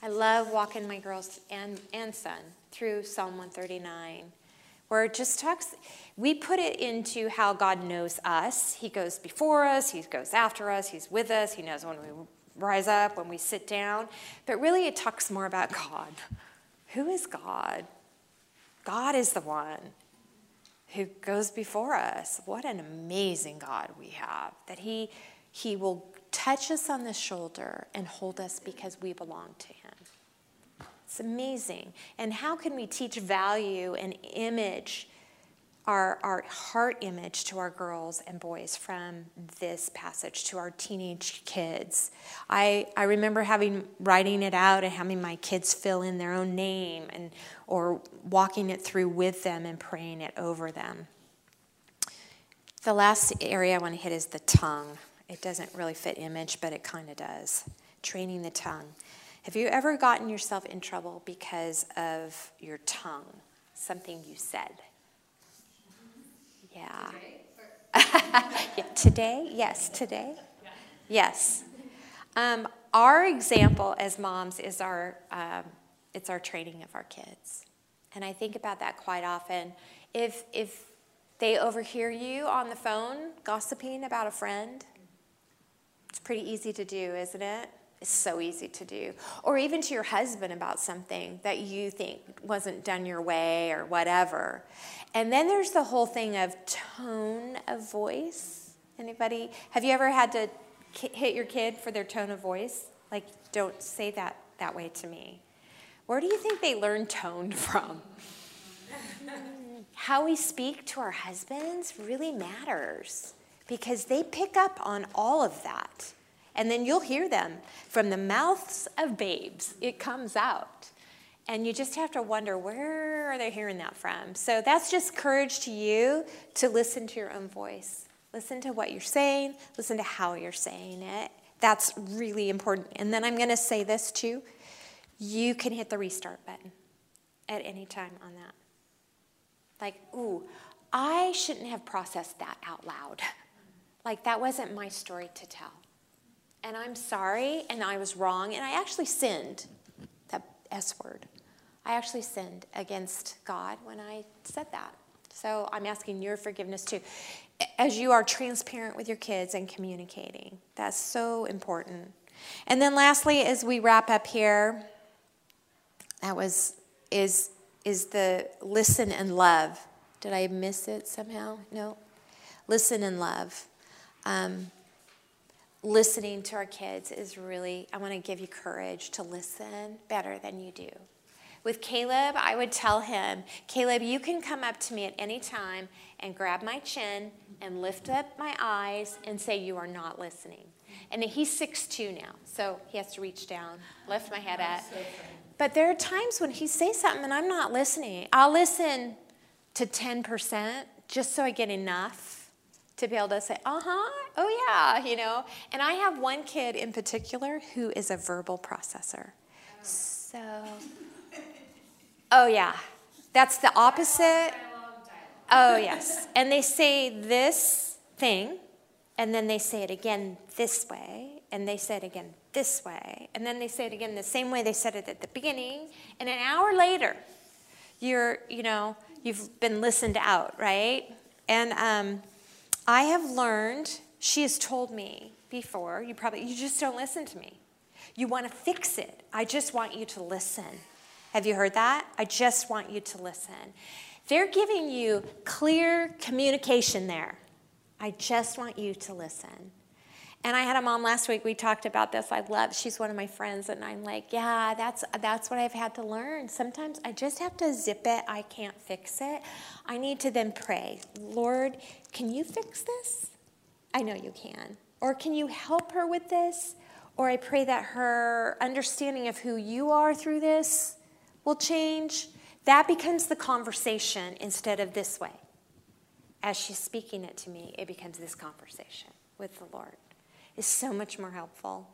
I love walking my girls and, and son through Psalm 139, where it just talks, we put it into how God knows us. He goes before us, He goes after us, He's with us, He knows when we rise up, when we sit down. But really, it talks more about God. Who is God? God is the one who goes before us. What an amazing God we have, that He, he will touch us on the shoulder and hold us because we belong to Him. It's amazing. And how can we teach value and image, our, our heart image to our girls and boys from this passage to our teenage kids? I, I remember having writing it out and having my kids fill in their own name and or walking it through with them and praying it over them. The last area I want to hit is the tongue. It doesn't really fit image, but it kind of does. Training the tongue. Have you ever gotten yourself in trouble because of your tongue? Something you said? Yeah. Today? Yes, today? Yes. Um, our example as moms is our, um, it's our training of our kids. And I think about that quite often. If, if they overhear you on the phone gossiping about a friend, it's pretty easy to do, isn't it? Is so easy to do. Or even to your husband about something that you think wasn't done your way or whatever. And then there's the whole thing of tone of voice. Anybody, have you ever had to hit your kid for their tone of voice? Like, don't say that that way to me. Where do you think they learn tone from? How we speak to our husbands really matters because they pick up on all of that. And then you'll hear them from the mouths of babes. It comes out. And you just have to wonder where are they hearing that from? So that's just courage to you to listen to your own voice. Listen to what you're saying, listen to how you're saying it. That's really important. And then I'm going to say this too. You can hit the restart button at any time on that. Like, ooh, I shouldn't have processed that out loud. Like, that wasn't my story to tell and I'm sorry, and I was wrong, and I actually sinned, that S word. I actually sinned against God when I said that. So I'm asking your forgiveness too. As you are transparent with your kids and communicating, that's so important. And then lastly, as we wrap up here, that was is is the listen and love. Did I miss it somehow? No. Listen and love. Um, listening to our kids is really, I want to give you courage to listen better than you do. With Caleb, I would tell him, Caleb, you can come up to me at any time and grab my chin and lift up my eyes and say, You are not listening. And he's 6'2 now, so he has to reach down, lift my head up. But there are times when he says something and I'm not listening. I'll listen to 10% just so I get enough to be able to say, uh huh, oh yeah, you know. And I have one kid in particular who is a verbal processor. So, oh yeah, that's the opposite. Oh, yes. And they say this thing, and then they say it again this way, and they say it again this way, and then they say it again the same way they said it at the beginning, and an hour later, you're, you know, you've been listened out, right? And um, I have learned, she has told me before, you probably, you just don't listen to me. You want to fix it. I just want you to listen. Have you heard that? I just want you to listen. They're giving you clear communication there. I just want you to listen. And I had a mom last week. We talked about this. I love. She's one of my friends, and I'm like, yeah, that's that's what I've had to learn. Sometimes I just have to zip it. I can't fix it. I need to then pray, Lord, can you fix this? I know you can. Or can you help her with this? Or I pray that her understanding of who you are through this will change. That becomes the conversation instead of this way. As she's speaking it to me, it becomes this conversation with the Lord is so much more helpful.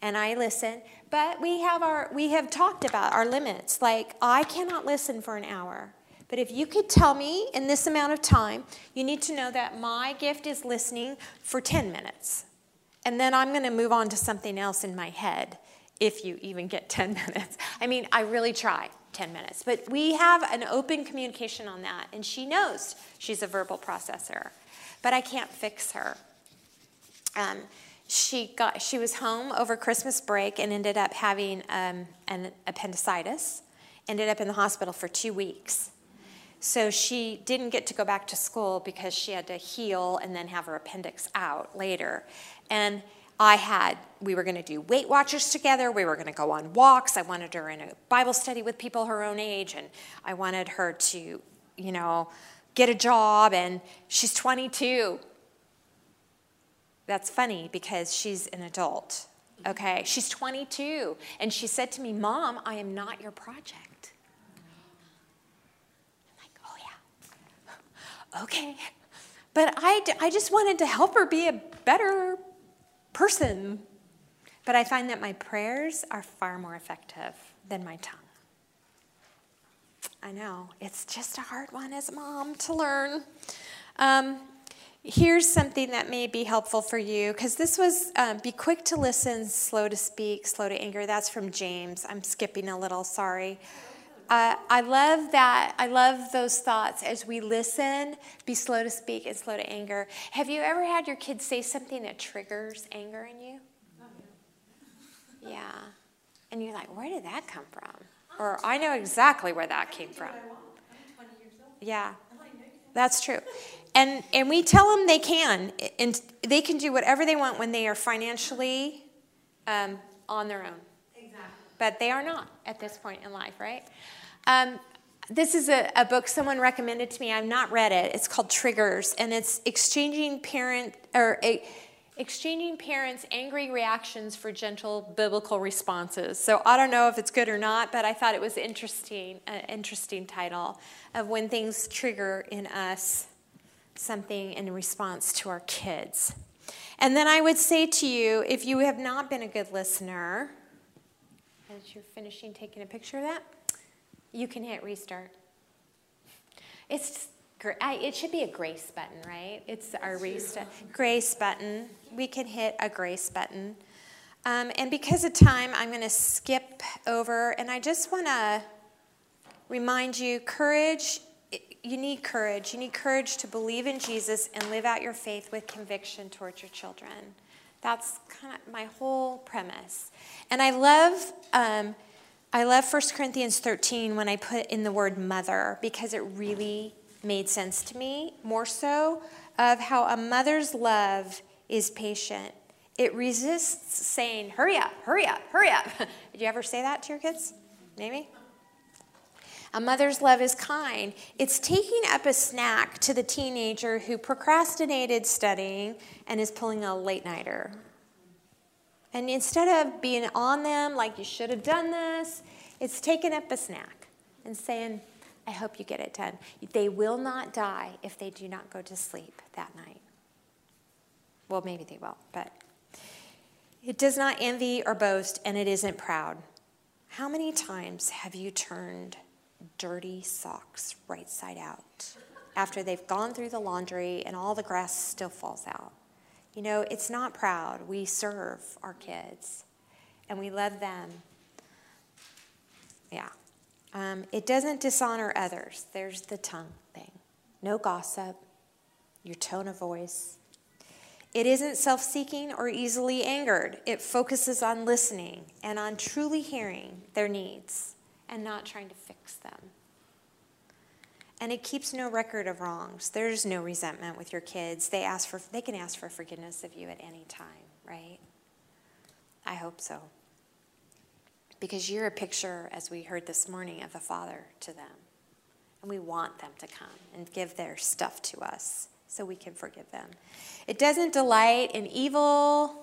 And I listen, but we have our we have talked about our limits. Like I cannot listen for an hour. But if you could tell me in this amount of time, you need to know that my gift is listening for 10 minutes. And then I'm going to move on to something else in my head if you even get 10 minutes. I mean, I really try 10 minutes. But we have an open communication on that, and she knows she's a verbal processor. But I can't fix her. Um, she got she was home over Christmas break and ended up having um, an appendicitis. Ended up in the hospital for two weeks. So she didn't get to go back to school because she had to heal and then have her appendix out later. And I had, we were going to do Weight Watchers together. We were going to go on walks. I wanted her in a Bible study with people her own age, and I wanted her to, you know, get a job. And she's 22. That's funny because she's an adult. Okay, she's 22, and she said to me, Mom, I am not your project. I'm like, oh yeah, okay. But I, I just wanted to help her be a better person. But I find that my prayers are far more effective than my tongue. I know, it's just a hard one as a mom to learn. Um, here's something that may be helpful for you because this was um, be quick to listen, slow to speak, slow to anger. That's from James. I'm skipping a little, sorry. Uh, I love that. I love those thoughts as we listen, be slow to speak and slow to anger. Have you ever had your kids say something that triggers anger in you? Yeah. And you're like, where did that come from? Or I know exactly where that came from. Yeah. That's true. And, and we tell them they can, and they can do whatever they want when they are financially um, on their own. Exactly. But they are not at this point in life, right? Um, this is a, a, book someone recommended to me. I've not read it. It's called Triggers, and it's exchanging parent or a, exchanging parents' angry reactions for gentle biblical responses. So I don't know if it's good or not, but I thought it was interesting. An interesting title of when things trigger in us something in response to our kids. And then I would say to you if you have not been a good listener, as you're finishing taking a picture of that, you can hit restart. It's it should be a grace button, right? It's our restart grace button. We can hit a grace button. Um, and because of time, I'm going to skip over, and I just want to remind you courage you need courage. You need courage to believe in Jesus and live out your faith with conviction towards your children. That's kind of my whole premise. And I love, um, I love 1 Corinthians 13 when I put in the word mother because it really made sense to me, more so of how a mother's love is patient. It resists saying, hurry up, hurry up, hurry up. Did you ever say that to your kids? Maybe? A mother's love is kind. It's taking up a snack to the teenager who procrastinated studying and is pulling a late nighter. And instead of being on them like you should have done this, it's taking up a snack and saying, I hope you get it done. They will not die if they do not go to sleep that night. Well, maybe they will, but it does not envy or boast, and it isn't proud. How many times have you turned dirty socks right side out after they've gone through the laundry and all the grass still falls out. You know, it's not proud. We serve our kids and we love them. Yeah. Um, it doesn't dishonor others. There's the tongue thing. No gossip, your tone of voice. It isn't self seeking or easily angered. It focuses on listening and on truly hearing their needs and not trying to fix them. And it keeps no record of wrongs. There's no resentment with your kids. They ask for they can ask for forgiveness of you at any time, right? I hope so. Because you're a picture, as we heard this morning, of the Father to them. And we want them to come and give their stuff to us so we can forgive them. It doesn't delight in evil,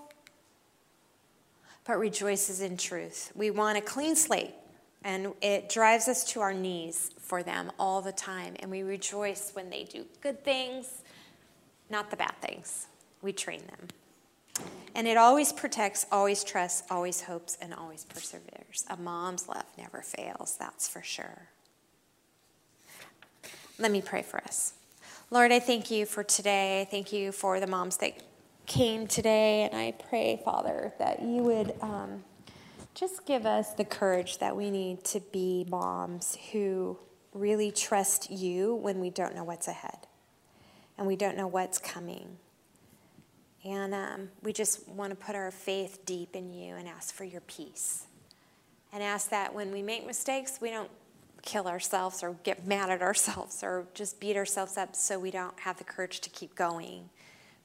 but rejoices in truth. We want a clean slate, and it drives us to our knees for them all the time. And we rejoice when they do good things, not the bad things. We train them. And it always protects, always trusts, always hopes, and always perseveres. A mom's love never fails, that's for sure. Let me pray for us. Lord, I thank you for today. I thank you for the moms that came today. And I pray, Father, that you would um, just give us the courage that we need to be moms who really trust you when we don't know what's ahead and we don't know what's coming. And um, we just want to put our faith deep in you and ask for your peace. And ask that when we make mistakes, we don't kill ourselves or get mad at ourselves or just beat ourselves up so we don't have the courage to keep going.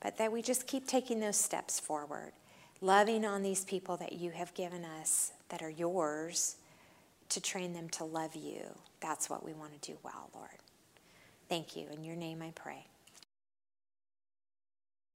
But that we just keep taking those steps forward, loving on these people that you have given us that are yours to train them to love you. That's what we want to do well, Lord. Thank you. In your name I pray.